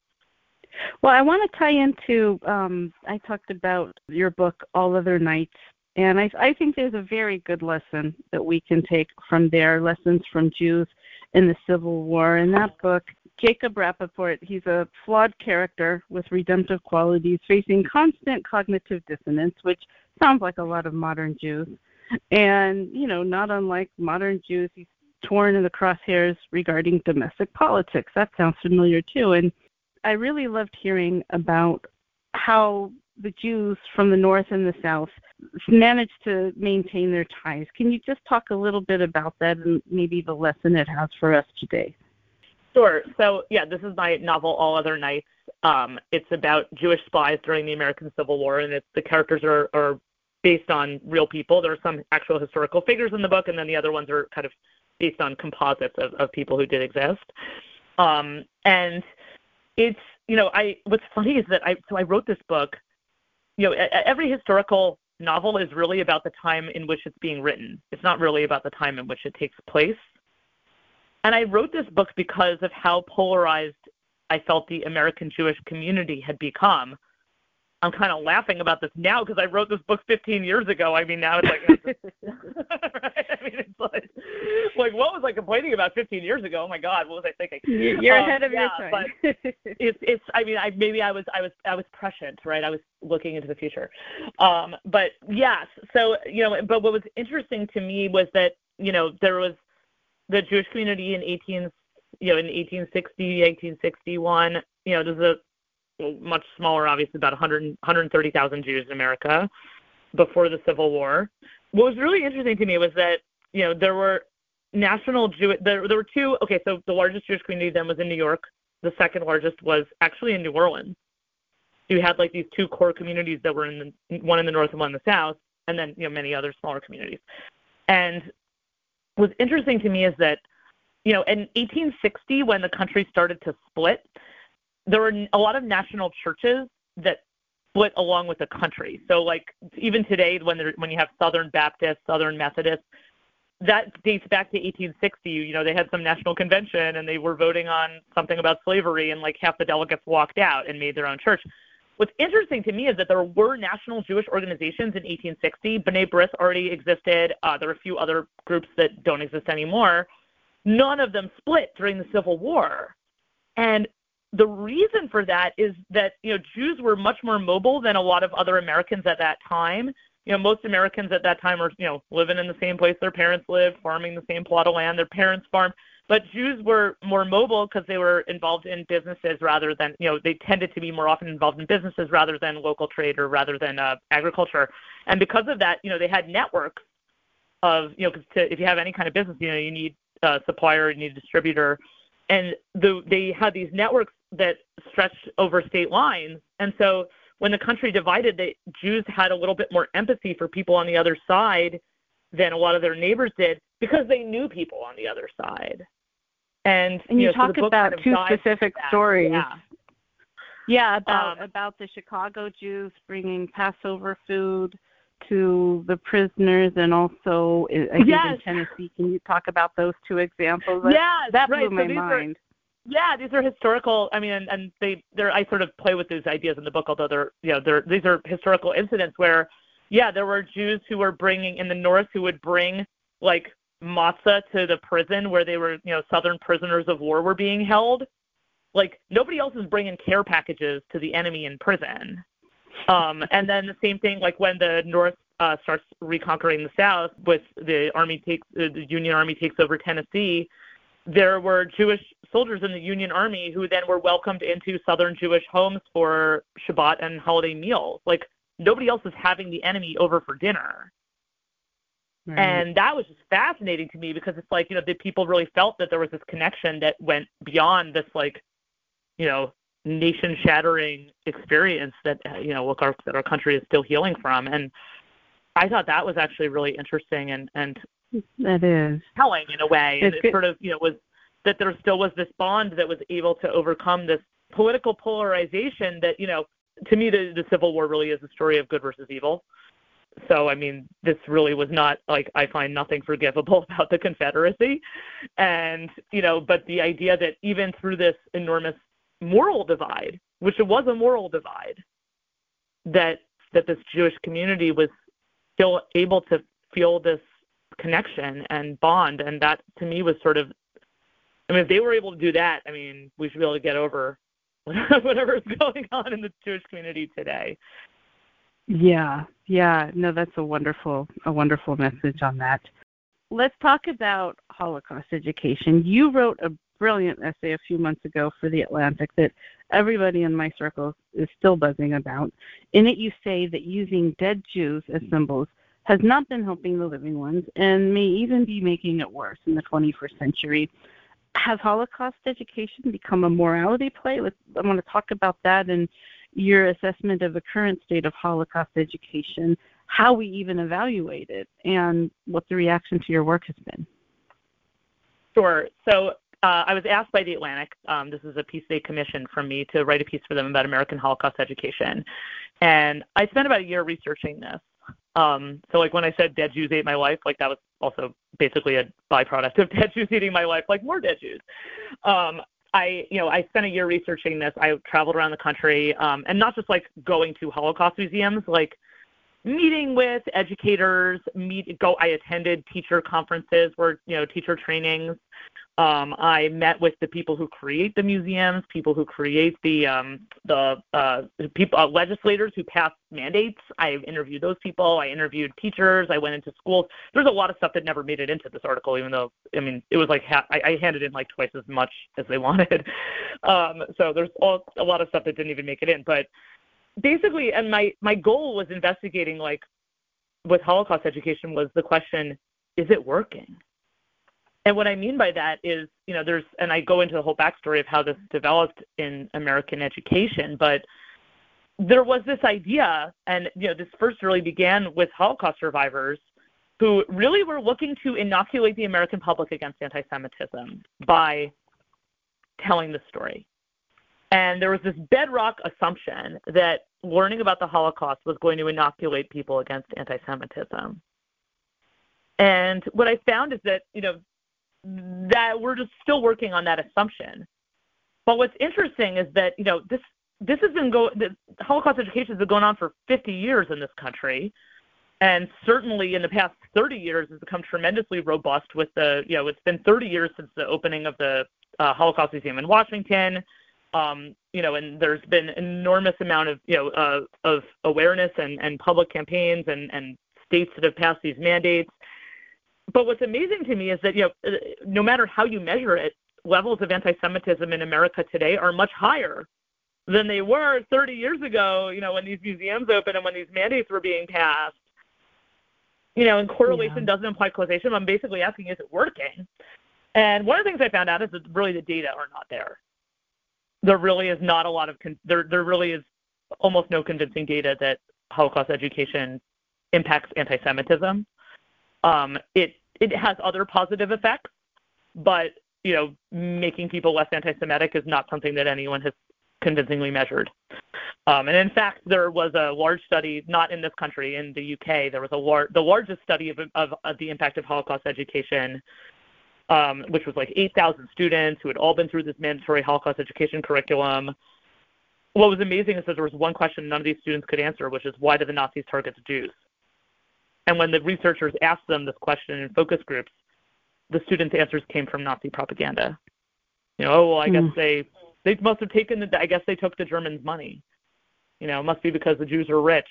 Well, I want to tie into. Um, I talked about your book, All Other Nights, and I, I think there's a very good lesson that we can take from there. Lessons from Jews in the Civil War. In that book, Jacob Rappaport, he's a flawed character with redemptive qualities, facing constant cognitive dissonance, which sounds like a lot of modern Jews. And, you know, not unlike modern Jews, he's torn in the crosshairs regarding domestic politics. That sounds familiar too. And I really loved hearing about how the Jews from the North and the South managed to maintain their ties. Can you just talk a little bit about that and maybe the lesson it has for us today? Sure. So, yeah, this is my novel, All Other Nights. Um, it's about Jewish spies during the American Civil War, and the characters are, are based on real people. There are some actual historical figures in the book, and then the other ones are kind of based on composites of, of people who did exist. Um, and it's, you know, I what's funny is that I so I wrote this book. You know, every historical novel is really about the time in which it's being written. It's not really about the time in which it takes place. And I wrote this book because of how polarized I felt the American Jewish community had become. I'm kind of laughing about this now because I wrote this book 15 years ago. I mean, now it's like, right? I mean, it's like, like what was I complaining about 15 years ago? Oh my God, what was I thinking? You're um, ahead of yeah, your time. but it's, it's. I mean, I maybe I was, I was, I was prescient, right? I was looking into the future. Um, but yes, so you know, but what was interesting to me was that you know there was the Jewish community in 18, you know, in 1860, 1861, you know, there's a much smaller, obviously, about 100, 130,000 Jews in America before the Civil War. What was really interesting to me was that, you know, there were national Jewish, there, there were two, okay, so the largest Jewish community then was in New York. The second largest was actually in New Orleans. So you had like these two core communities that were in the, one in the north and one in the south, and then, you know, many other smaller communities. And was interesting to me is that, you know, in 1860, when the country started to split, there were a lot of national churches that split along with the country. So, like even today, when there, when you have Southern Baptist, Southern Methodist, that dates back to 1860. You know, they had some national convention and they were voting on something about slavery, and like half the delegates walked out and made their own church. What's interesting to me is that there were national Jewish organizations in 1860. B'nai B'rith already existed. Uh, there are a few other groups that don't exist anymore. None of them split during the Civil War. And the reason for that is that you know Jews were much more mobile than a lot of other Americans at that time. You know, most Americans at that time were you know living in the same place their parents lived, farming the same plot of land their parents farmed. But Jews were more mobile because they were involved in businesses rather than, you know, they tended to be more often involved in businesses rather than local trade or rather than uh, agriculture. And because of that, you know, they had networks of, you know, because if you have any kind of business, you know, you need a supplier, you need a distributor. And the, they had these networks that stretched over state lines. And so when the country divided, the Jews had a little bit more empathy for people on the other side than a lot of their neighbors did because they knew people on the other side. And, and you, you know, talk so about kind of two specific stories. Yeah. Yeah, about Um, about the Chicago Jews bringing Passover food to the prisoners, and also I think Yes. in Tennessee. Can you talk about those two examples? Yeah, that blew so my these mind. Are, yeah, these are historical. I mean, and, and they, they're. I sort of play with these ideas in the book, although they're, you know, they're these are historical incidents where, yeah, there were Jews who were bringing in the North who would bring like matzah to the prison where they were, you know, Southern prisoners of war were being held. Like nobody else is bringing care packages to the enemy in prison. Um, and then the same thing, like when the North uh, starts reconquering the South, with the army takes uh, the Union Army takes over Tennessee. There were Jewish soldiers in the Union Army who then were welcomed into Southern Jewish homes for Shabbat and holiday meals. Like nobody else was having the enemy over for dinner. Right. And that was just fascinating to me because it's like, you know, the people really felt that there was this connection that went beyond this like, you know, nation shattering experience that uh, you know, look our that our country is still healing from. And I thought that was actually really interesting and, and that is. telling in a way. And it sort of, you know, was that there still was this bond that was able to overcome this political polarization that, you know, to me the, the Civil War really is a story of good versus evil. So I mean, this really was not like I find nothing forgivable about the Confederacy, and you know, but the idea that even through this enormous moral divide, which it was a moral divide, that that this Jewish community was still able to feel this connection and bond, and that to me was sort of, I mean, if they were able to do that, I mean, we should be able to get over whatever is going on in the Jewish community today. Yeah, yeah. No, that's a wonderful, a wonderful message on that. Let's talk about Holocaust education. You wrote a brilliant essay a few months ago for The Atlantic that everybody in my circle is still buzzing about. In it, you say that using dead Jews as symbols has not been helping the living ones and may even be making it worse in the 21st century. Has Holocaust education become a morality play? I want to talk about that and your assessment of the current state of Holocaust education, how we even evaluate it, and what the reaction to your work has been. Sure. So uh, I was asked by The Atlantic, um, this is a piece they commissioned from me to write a piece for them about American Holocaust education. And I spent about a year researching this. Um, so like when I said dead Jews ate my life, like that was also basically a byproduct of dead Jews eating my life, like more dead Jews. Um, I, you know, I spent a year researching this. I traveled around the country, um, and not just like going to Holocaust museums, like meeting with educators. Meet, go. I attended teacher conferences, where you know, teacher trainings. Um, I met with the people who create the museums, people who create the um, the uh, people uh, legislators who pass mandates. I interviewed those people. I interviewed teachers. I went into schools. There's a lot of stuff that never made it into this article, even though I mean it was like ha- I, I handed in like twice as much as they wanted. Um, so there's all, a lot of stuff that didn't even make it in. But basically, and my my goal was investigating like with Holocaust education was the question: Is it working? And what I mean by that is, you know, there's, and I go into the whole backstory of how this developed in American education, but there was this idea, and, you know, this first really began with Holocaust survivors who really were looking to inoculate the American public against anti Semitism by telling the story. And there was this bedrock assumption that learning about the Holocaust was going to inoculate people against anti Semitism. And what I found is that, you know, that we're just still working on that assumption. But what's interesting is that, you know, this this has been going the Holocaust education has been going on for 50 years in this country. And certainly in the past 30 years has become tremendously robust with the, you know, it's been 30 years since the opening of the uh, Holocaust Museum in Washington. Um, you know, and there's been enormous amount of, you know, uh, of awareness and, and public campaigns and, and states that have passed these mandates. But what's amazing to me is that, you know, uh, no matter how you measure it, levels of anti-Semitism in America today are much higher than they were 30 years ago, you know, when these museums opened and when these mandates were being passed. You know, and correlation yeah. doesn't imply causation. I'm basically asking, is it working? And one of the things I found out is that really the data are not there. There really is not a lot of con- there. There really is almost no convincing data that Holocaust education impacts anti-Semitism. Um, it it has other positive effects, but you know, making people less anti-Semitic is not something that anyone has convincingly measured. Um, and in fact, there was a large study, not in this country, in the UK, there was a lar- the largest study of, of, of the impact of Holocaust education, um, which was like 8,000 students who had all been through this mandatory Holocaust education curriculum. What was amazing is that there was one question none of these students could answer, which is why did the Nazis target the Jews? And when the researchers asked them this question in focus groups, the students' answers came from Nazi propaganda. You know, oh well, I mm. guess hmm. they they must have taken the. I guess they took the Germans' money. You know, it must be because the Jews are rich.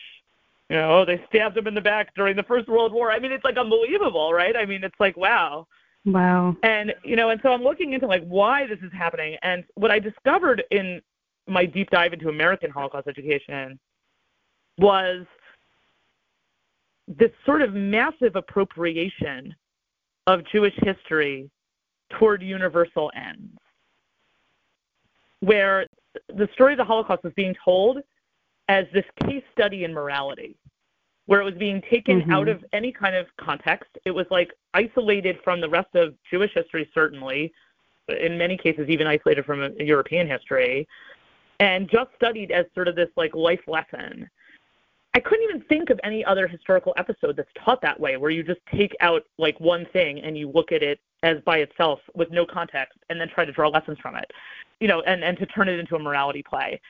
You know, oh, they stabbed them in the back during the First World War. I mean, it's like unbelievable, right? I mean, it's like wow. Wow. And you know, and so I'm looking into like why this is happening, and what I discovered in my deep dive into American Holocaust education was this sort of massive appropriation of Jewish history toward universal ends where the story of the Holocaust was being told as this case study in morality, where it was being taken mm-hmm. out of any kind of context. It was like isolated from the rest of Jewish history, certainly, in many cases, even isolated from European history, and just studied as sort of this like life lesson. I couldn't even think of any other historical episode that's taught that way, where you just take out like one thing and you look at it as by itself with no context and then try to draw lessons from it you know, and, and to turn it into a morality play.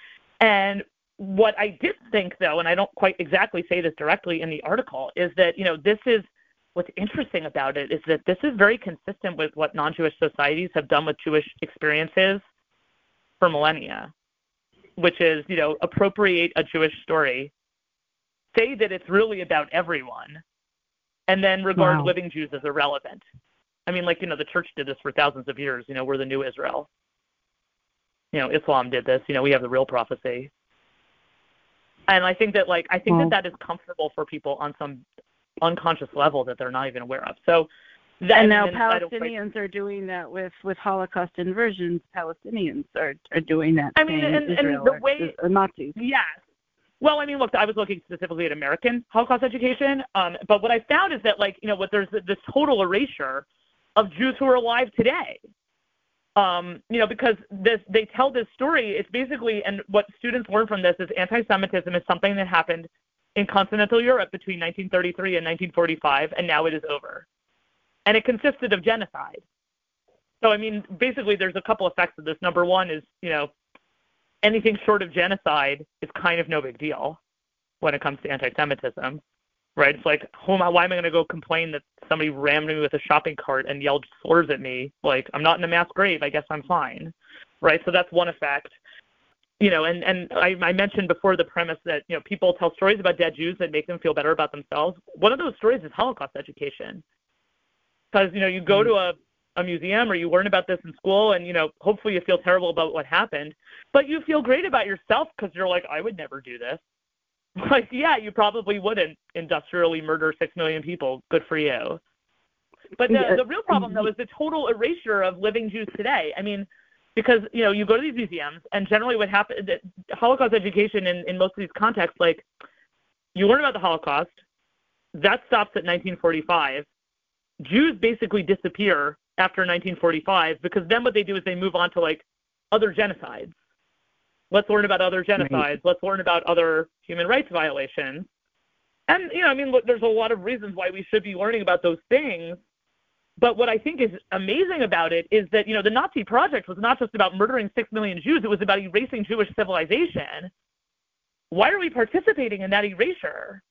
And what I did think, though, and I don't quite exactly say this directly in the article, is that, you know, this is what's interesting about it is that this is very consistent with what non Jewish societies have done with Jewish experiences for millennia, which is, you know, appropriate a Jewish story, say that it's really about everyone, and then regard wow. living Jews as irrelevant. I mean, like, you know, the church did this for thousands of years. You know, we're the new Israel you know, Islam did this. You know, we have the real prophecy. And I think that like I think well, that that is comfortable for people on some unconscious level that they're not even aware of. So that, and now Palestinians are doing that with with Holocaust inversions. Palestinians are are doing that. I mean, and, and the way or, Nazis. Yes. Well, I mean, look, I was looking specifically at American Holocaust education, um, but what I found is that, like, you know, what there's this total erasure of Jews who are alive today um, you know, because this they tell this story. It's basically, and what students learn from this is anti-Semitism is something that happened in continental Europe between 1933 and 1945, and now it is over. And it consisted of genocide. So, I mean, basically, there's a couple of effects of this. Number one is, you know, anything short of genocide is kind of no big deal when it comes to anti-Semitism right? It's like, who am I, why am I going to go complain that somebody rammed me with a shopping cart and yelled slurs at me? Like, I'm not in a mass grave. I guess I'm fine, right? So that's one effect. You know, and and I, I mentioned before the premise that you know people tell stories about dead Jews that make them feel better about themselves. One of those stories is Holocaust education, because you know you go mm-hmm. to a a museum or you learn about this in school and you know hopefully you feel terrible about what happened but you feel great about yourself because you're like i would never do this like, yeah, you probably wouldn't industrially murder six million people. Good for you. But the, the real problem, though, is the total erasure of living Jews today. I mean, because you know you go to these museums, and generally what happens, Holocaust education in in most of these contexts, like you learn about the Holocaust, that stops at 1945. Jews basically disappear after 1945 because then what they do is they move on to like other genocides. Let's learn about other genocides. Right. Let's learn about other human rights violations. And you know, I mean, look, there's a lot of reasons why we should be learning about those things. But what I think is amazing about it is that you know the Nazi project was not just about murdering six million Jews; it was about erasing Jewish civilization. Why are we participating in that erasure?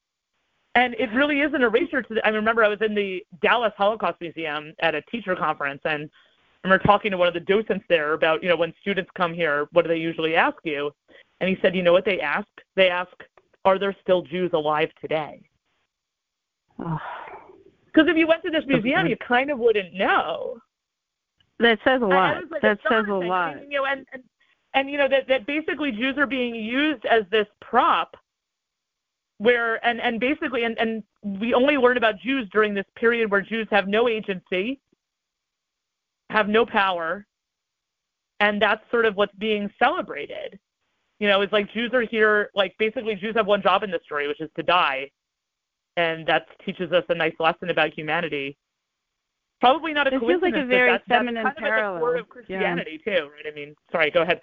And it really is an erasure to the, I remember I was in the Dallas Holocaust Museum at a teacher conference and I remember talking to one of the docents there about, you know, when students come here, what do they usually ask you? And he said, you know what they ask? They ask, are there still Jews alive today? Because oh. if you went to this museum, you kind of wouldn't know. That says a lot. Like that says a lot. And, you know, and, and, and you know that that basically Jews are being used as this prop where and and basically and and we only learn about Jews during this period where Jews have no agency, have no power, and that's sort of what's being celebrated. You know, it's like Jews are here, like basically Jews have one job in this story, which is to die, and that teaches us a nice lesson about humanity. Probably not a it coincidence. feels like a very that's, feminine that's kind parallel. Of at the core of Christianity yeah. too, right? I mean, sorry, go ahead.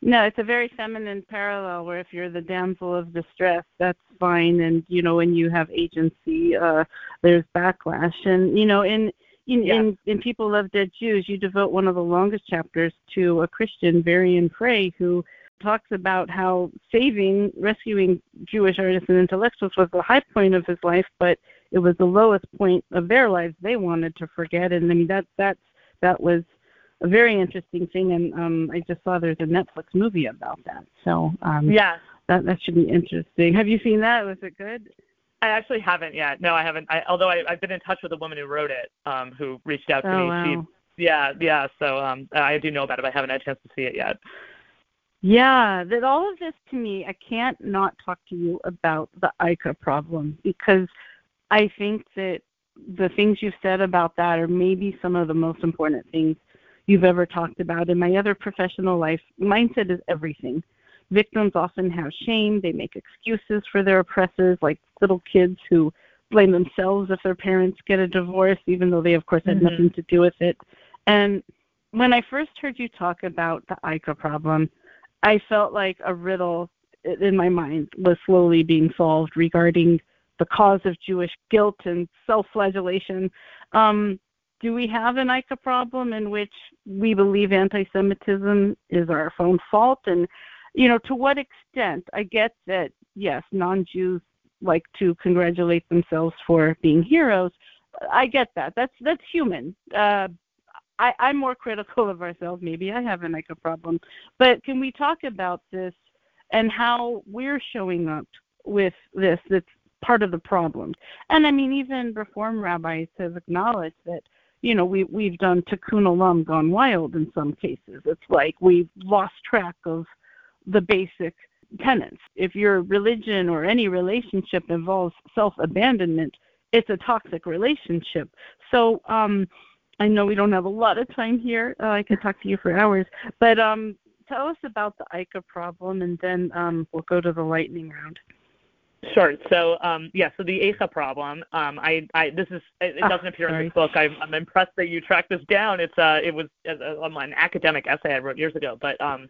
No, it's a very feminine parallel where if you're the damsel of distress, that's fine, and you know when you have agency, uh, there's backlash, and you know in in, yeah. in in People Love Dead Jews, you devote one of the longest chapters to a Christian, Varian Fry, who talks about how saving, rescuing Jewish artists and intellectuals was the high point of his life, but it was the lowest point of their lives they wanted to forget. And I mean that that's that was a very interesting thing, and um, I just saw there's a Netflix movie about that. So um, yeah, that that should be interesting. Have you seen that? Was it good? I actually haven't yet. No, I haven't. I, although I, I've been in touch with a woman who wrote it, um, who reached out to oh, me. Wow. She, yeah, yeah. So um, I do know about it. But I haven't had a chance to see it yet. Yeah, that all of this to me, I can't not talk to you about the Eicha problem because I think that the things you've said about that are maybe some of the most important things you've ever talked about. In my other professional life, mindset is everything. Victims often have shame. They make excuses for their oppressors, like little kids who blame themselves if their parents get a divorce, even though they, of course, had mm-hmm. nothing to do with it. And when I first heard you talk about the Eicha problem, I felt like a riddle in my mind was slowly being solved regarding the cause of Jewish guilt and self flagellation. Um, do we have an Eicha problem in which we believe anti-Semitism is our own fault? And, you know, to what extent? I get that, yes, non-Jews like to congratulate themselves for being heroes. I get that. That's that's human. Uh, I, I'm more critical of ourselves. Maybe I have an Eicha problem. But can we talk about this and how we're showing up with this that's part of the problem? And I mean, even reform rabbis have acknowledged that you know, we we've done tikkun olam gone wild in some cases. It's like we've lost track of the basic tenets. If your religion or any relationship involves self abandonment, it's a toxic relationship. So um, I know we don't have a lot of time here. Uh, I could talk to you for hours, but um, tell us about the Eicha problem, and then um, we'll go to the lightning round. Sure. So, um, yeah, so the Eicha problem, um, I, I, this is, it, it doesn't oh, appear sorry. in this book. I'm, I'm impressed that you tracked this down. It's, uh, it was uh, an academic essay I wrote years ago, but, um,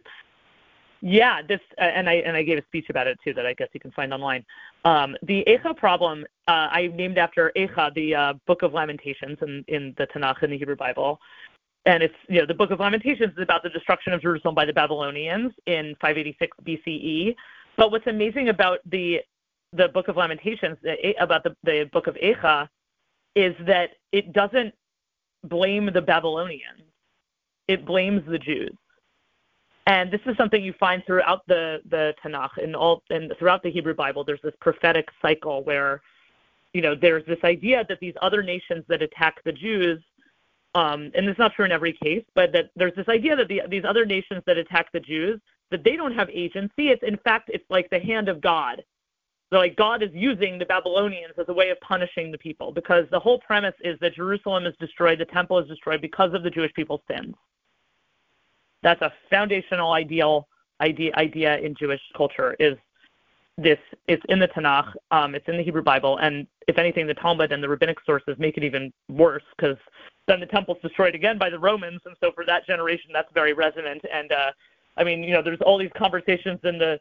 yeah, this, uh, and I, and I gave a speech about it too that I guess you can find online. Um, the Eicha problem, uh, I named after Eicha, the, uh, Book of Lamentations in, in the Tanakh in the Hebrew Bible. And it's, you know, the Book of Lamentations is about the destruction of Jerusalem by the Babylonians in 586 BCE. But what's amazing about the the Book of Lamentations about the, the Book of Eicha is that it doesn't blame the Babylonians; it blames the Jews. And this is something you find throughout the the Tanakh and all and throughout the Hebrew Bible. There's this prophetic cycle where, you know, there's this idea that these other nations that attack the Jews, um, and it's not true in every case, but that there's this idea that the, these other nations that attack the Jews that they don't have agency. It's in fact it's like the hand of God like God is using the Babylonians as a way of punishing the people because the whole premise is that Jerusalem is destroyed, the temple is destroyed because of the Jewish people's sins. That's a foundational ideal idea idea in Jewish culture is this it's in the Tanakh, um, it's in the Hebrew Bible, and if anything, the Talmud and the rabbinic sources make it even worse because then the temple's destroyed again by the Romans, and so for that generation, that's very resonant. And uh, I mean, you know, there's all these conversations in the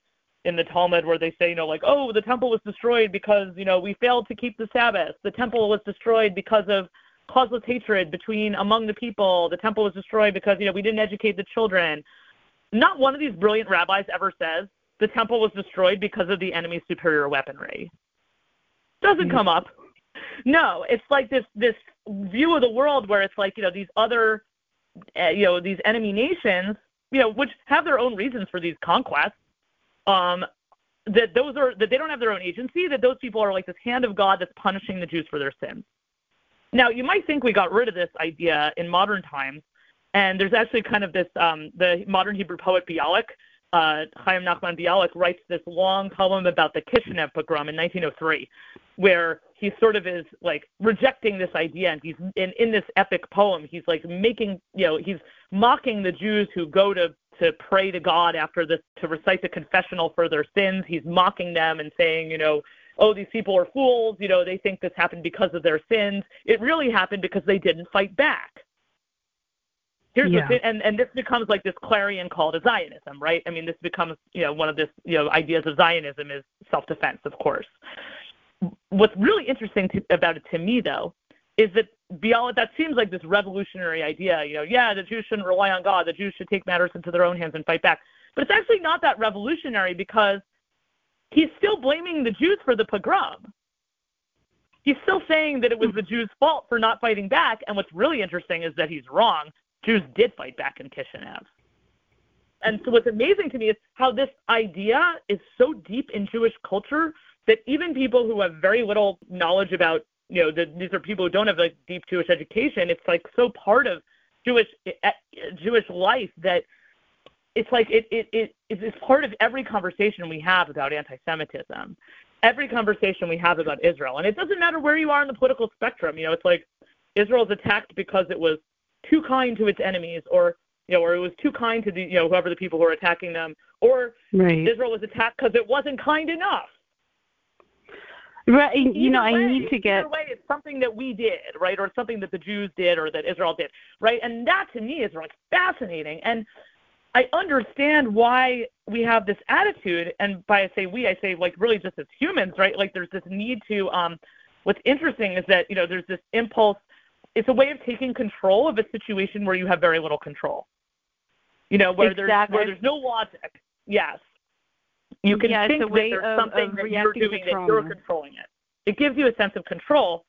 in the Talmud where they say, you know, like, oh, the temple was destroyed because you know we failed to keep the Sabbath. The temple was destroyed because of causeless hatred between among the people. The temple was destroyed because you know we didn't educate the children. Not one of these brilliant rabbis ever says the temple was destroyed because of the enemy's superior weaponry. Doesn't come up. No, it's like this this view of the world where it's like you know these other uh, you know these enemy nations you know which have their own reasons for these conquests um that those are that they don't have their own agency that those people are like this hand of god that's punishing the jews for their sins. Now you might think we got rid of this idea in modern times and there's actually kind of this um the modern hebrew poet bialik uh, Chaim Nachman Bialik writes this long poem about the Kishinev pogrom in 1903, where he sort of is like rejecting this idea, and he's in, in this epic poem, he's like making, you know, he's mocking the Jews who go to to pray to God after this to recite the confessional for their sins. He's mocking them and saying, you know, oh, these people are fools. You know, they think this happened because of their sins. It really happened because they didn't fight back. Here's yeah. the and and this becomes like this clarion call to Zionism, right? I mean, this becomes you know one of this you know ideas of Zionism is self-defense, of course. What's really interesting to, about it to me, though, is that beyond that seems like this revolutionary idea. You know, yeah, the Jews shouldn't rely on God. The Jews should take matters into their own hands and fight back. But it's actually not that revolutionary because he's still blaming the Jews for the pogrom. He's still saying that it was the Jews' fault for not fighting back. And what's really interesting is that he's wrong. Jews did fight back in Kishinev. And so what's amazing to me is how this idea is so deep in Jewish culture that even people who have very little knowledge about, you know, the, these are people who don't have a deep Jewish education. It's like so part of Jewish uh, Jewish life that it's like it it it it's part of every conversation we have about anti-Semitism, every conversation we have about Israel, and it doesn't matter where you are in the political spectrum. You know, it's like Israel is attacked because it was too kind to its enemies or you know, or it was too kind to the, you know, whoever the people who were attacking them, or right. Israel was attacked because it wasn't kind enough. Right. Either you know, way, I need to get. Either way, it's something that we did, right, or something that the Jews did, or that Israel did, right, and that to me is like fascinating, and I understand why we have this attitude, and by I say we, I say like really just as humans, right? Like there's this need to. um What's interesting is that you know there's this impulse it's a way of taking control of a situation where you have very little control. You know, where exactly. there's where there's no logic. Yes. You can yeah, think that there's of, something of that you're doing that you're controlling it. It gives you a sense of control.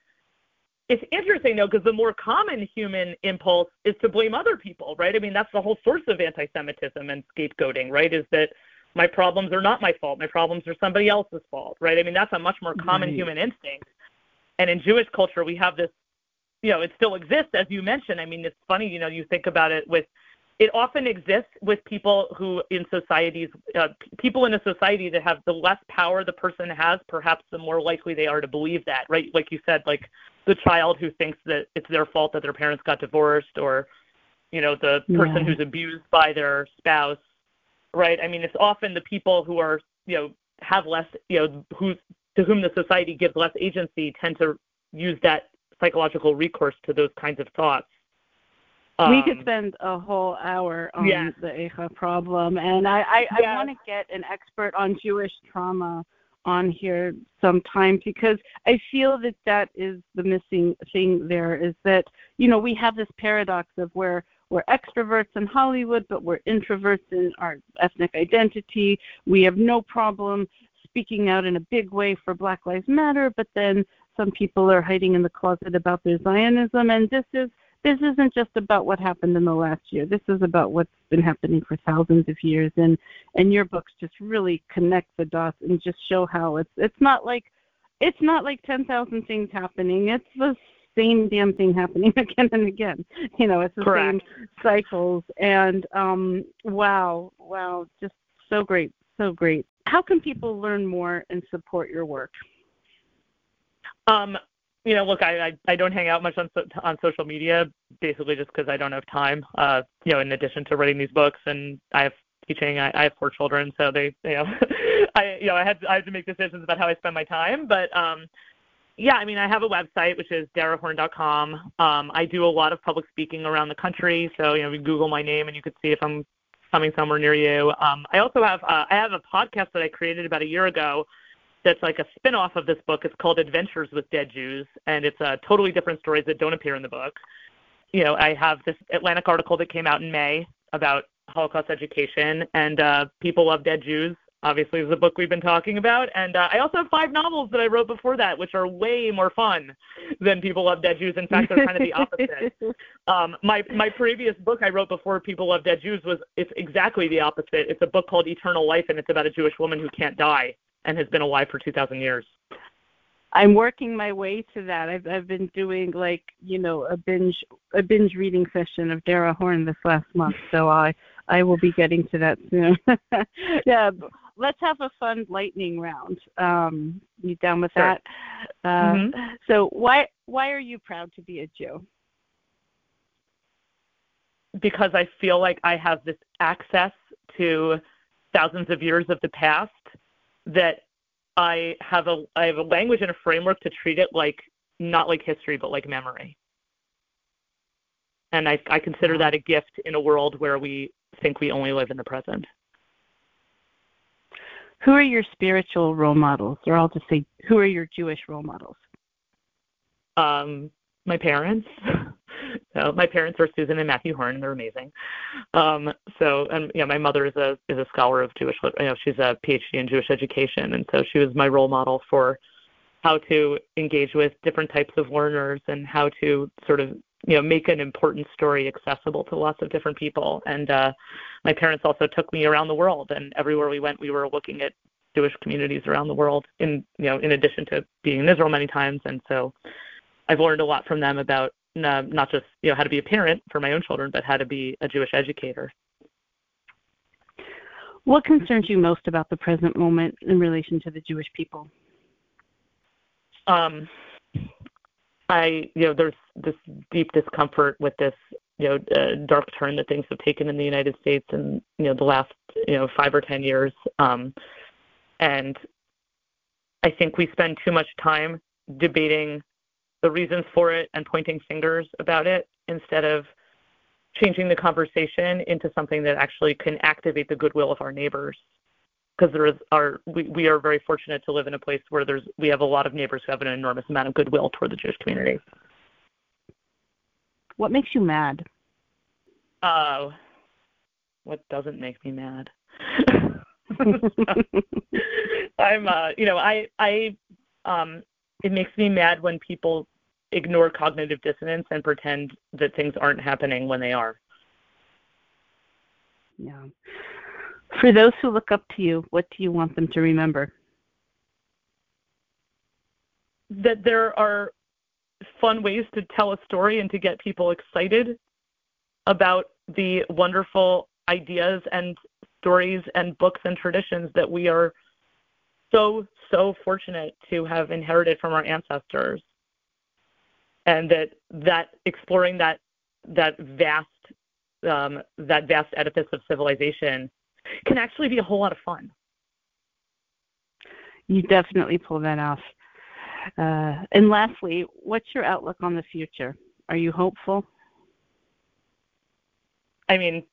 It's interesting though, because the more common human impulse is to blame other people, right? I mean, that's the whole source of anti-Semitism and scapegoating, right? Is that my problems are not my fault. My problems are somebody else's fault, right? I mean, that's a much more common right. human instinct. And in Jewish culture, we have this you know, it still exists, as you mentioned. I mean, it's funny, you know, you think about it with, it often exists with people who in societies, uh, people in a society that have the less power the person has, perhaps the more likely they are to believe that, right? Like you said, like the child who thinks that it's their fault that their parents got divorced or, you know, the person yeah. who's abused by their spouse, right? I mean, it's often the people who are, you know, have less, you know, who to whom the society gives less agency tend to use that psychological recourse to those kinds of thoughts. Um, we could spend a whole hour on yes. the Eicha problem, and I, I, yes. I want to get an expert on Jewish trauma on here sometime because I feel that that is the missing thing there is that, you know, we have this paradox of where we're extroverts in Hollywood, but we're introverts in our ethnic identity. We have no problem speaking out in a big way for Black Lives Matter, but then some people are hiding in the closet about their Zionism, and this is this isn't just about what happened in the last year. This is about what's been happening for thousands of years, and and your books just really connect the dots and just show how it's it's not like it's not like ten thousand things happening. It's the same damn thing happening again and again. You know, it's the Correct. same cycles. And um, wow, wow, just so great, so great. How can people learn more and support your work? Um, you know, look, I, I I don't hang out much on on social media, basically just because I don't have time. Uh, you know, in addition to writing these books, and I have teaching. I, I have four children, so they, you know, I, you know, I had, I had to make decisions about how I spend my time. But um, yeah, I mean, I have a website which is darahorn.com. Um, I do a lot of public speaking around the country, so you know, you Google my name and you could see if I'm coming somewhere near you. Um, I also have uh, I have a podcast that I created about a year ago that's like a spin-off of this book. It's called Adventures with Dead Jews, and it's uh, totally different stories that don't appear in the book. You know, I have this Atlantic article that came out in May about Holocaust education, and uh, People Love Dead Jews obviously is the book we've been talking about. And uh, I also have five novels that I wrote before that, which are way more fun than People Love Dead Jews. In fact, they're kind of the opposite. um, my my previous book I wrote before People Love Dead Jews was it's exactly the opposite. It's a book called Eternal Life, and it's about a Jewish woman who can't die and has been alive for two thousand years. I'm working my way to that. I've I've been doing like you know a binge a binge reading session of Dara Horn this last month, so I I will be getting to that soon. yeah, let's have a fun lightning round. Um, you down with sure. that? Uh, mm-hmm. So why why are you proud to be a Jew? Because I feel like I have this access to thousands of years of the past that I have a I have a language and a framework to treat it like not like history but like memory. And I I consider that a gift in a world where we think we only live in the present. Who are your spiritual role models? Or I'll just say, who are your Jewish role models? Um, my parents. so my parents are Susan and Matthew Horn, and they're amazing. Um, so, and yeah, my mother is a is a scholar of Jewish. You know, she's a PhD in Jewish education, and so she was my role model for how to engage with different types of learners and how to sort of you know make an important story accessible to lots of different people and uh my parents also took me around the world and everywhere we went we were looking at jewish communities around the world in you know in addition to being in israel many times and so i've learned a lot from them about not just you know how to be a parent for my own children but how to be a jewish educator what concerns you most about the present moment in relation to the jewish people um I, you know, there's this deep discomfort with this, you know, uh, dark turn that things have taken in the United States in, you know, the last, you know, five or ten years. Um, and I think we spend too much time debating the reasons for it and pointing fingers about it instead of changing the conversation into something that actually can activate the goodwill of our neighbors because there is our we, we are very fortunate to live in a place where there's we have a lot of neighbors who have an enormous amount of goodwill toward the Jewish community. What makes you mad? Uh, what doesn't make me mad? I'm uh, you know, I I um it makes me mad when people ignore cognitive dissonance and pretend that things aren't happening when they are. Yeah. For those who look up to you, what do you want them to remember? That there are fun ways to tell a story and to get people excited about the wonderful ideas and stories and books and traditions that we are so so fortunate to have inherited from our ancestors and that that exploring that that vast um, that vast edifice of civilization can actually be a whole lot of fun. You definitely pull that off. Uh, and lastly, what's your outlook on the future? Are you hopeful? I mean,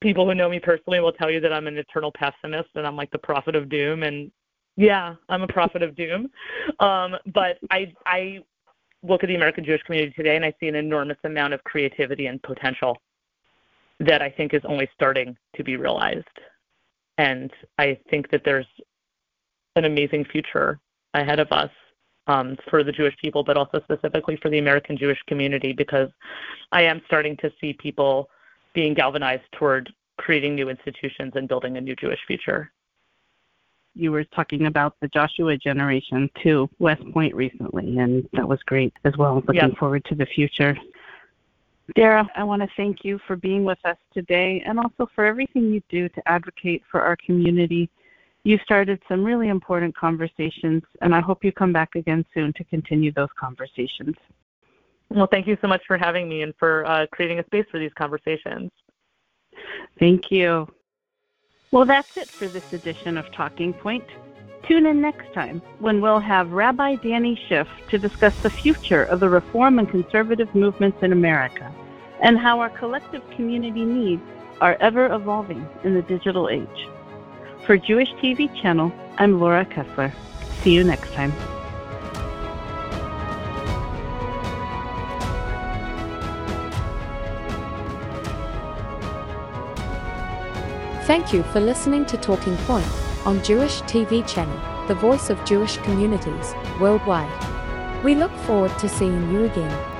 people who know me personally will tell you that I'm an eternal pessimist and I'm like the prophet of doom. And yeah, I'm a prophet of doom. Um, but I, I look at the American Jewish community today and I see an enormous amount of creativity and potential that I think is only starting to be realized. And I think that there's an amazing future ahead of us um, for the Jewish people, but also specifically for the American Jewish community, because I am starting to see people being galvanized toward creating new institutions and building a new Jewish future. You were talking about the Joshua generation to West Point recently, and that was great as well. Looking yep. forward to the future. Dara, I want to thank you for being with us today and also for everything you do to advocate for our community. You started some really important conversations, and I hope you come back again soon to continue those conversations. Well, thank you so much for having me and for uh, creating a space for these conversations. Thank you. Well, that's it for this edition of Talking Point. Tune in next time when we'll have Rabbi Danny Schiff to discuss the future of the reform and conservative movements in America and how our collective community needs are ever evolving in the digital age. For Jewish TV Channel, I'm Laura Kessler. See you next time. Thank you for listening to Talking Point on Jewish TV Channel, the voice of Jewish communities worldwide. We look forward to seeing you again.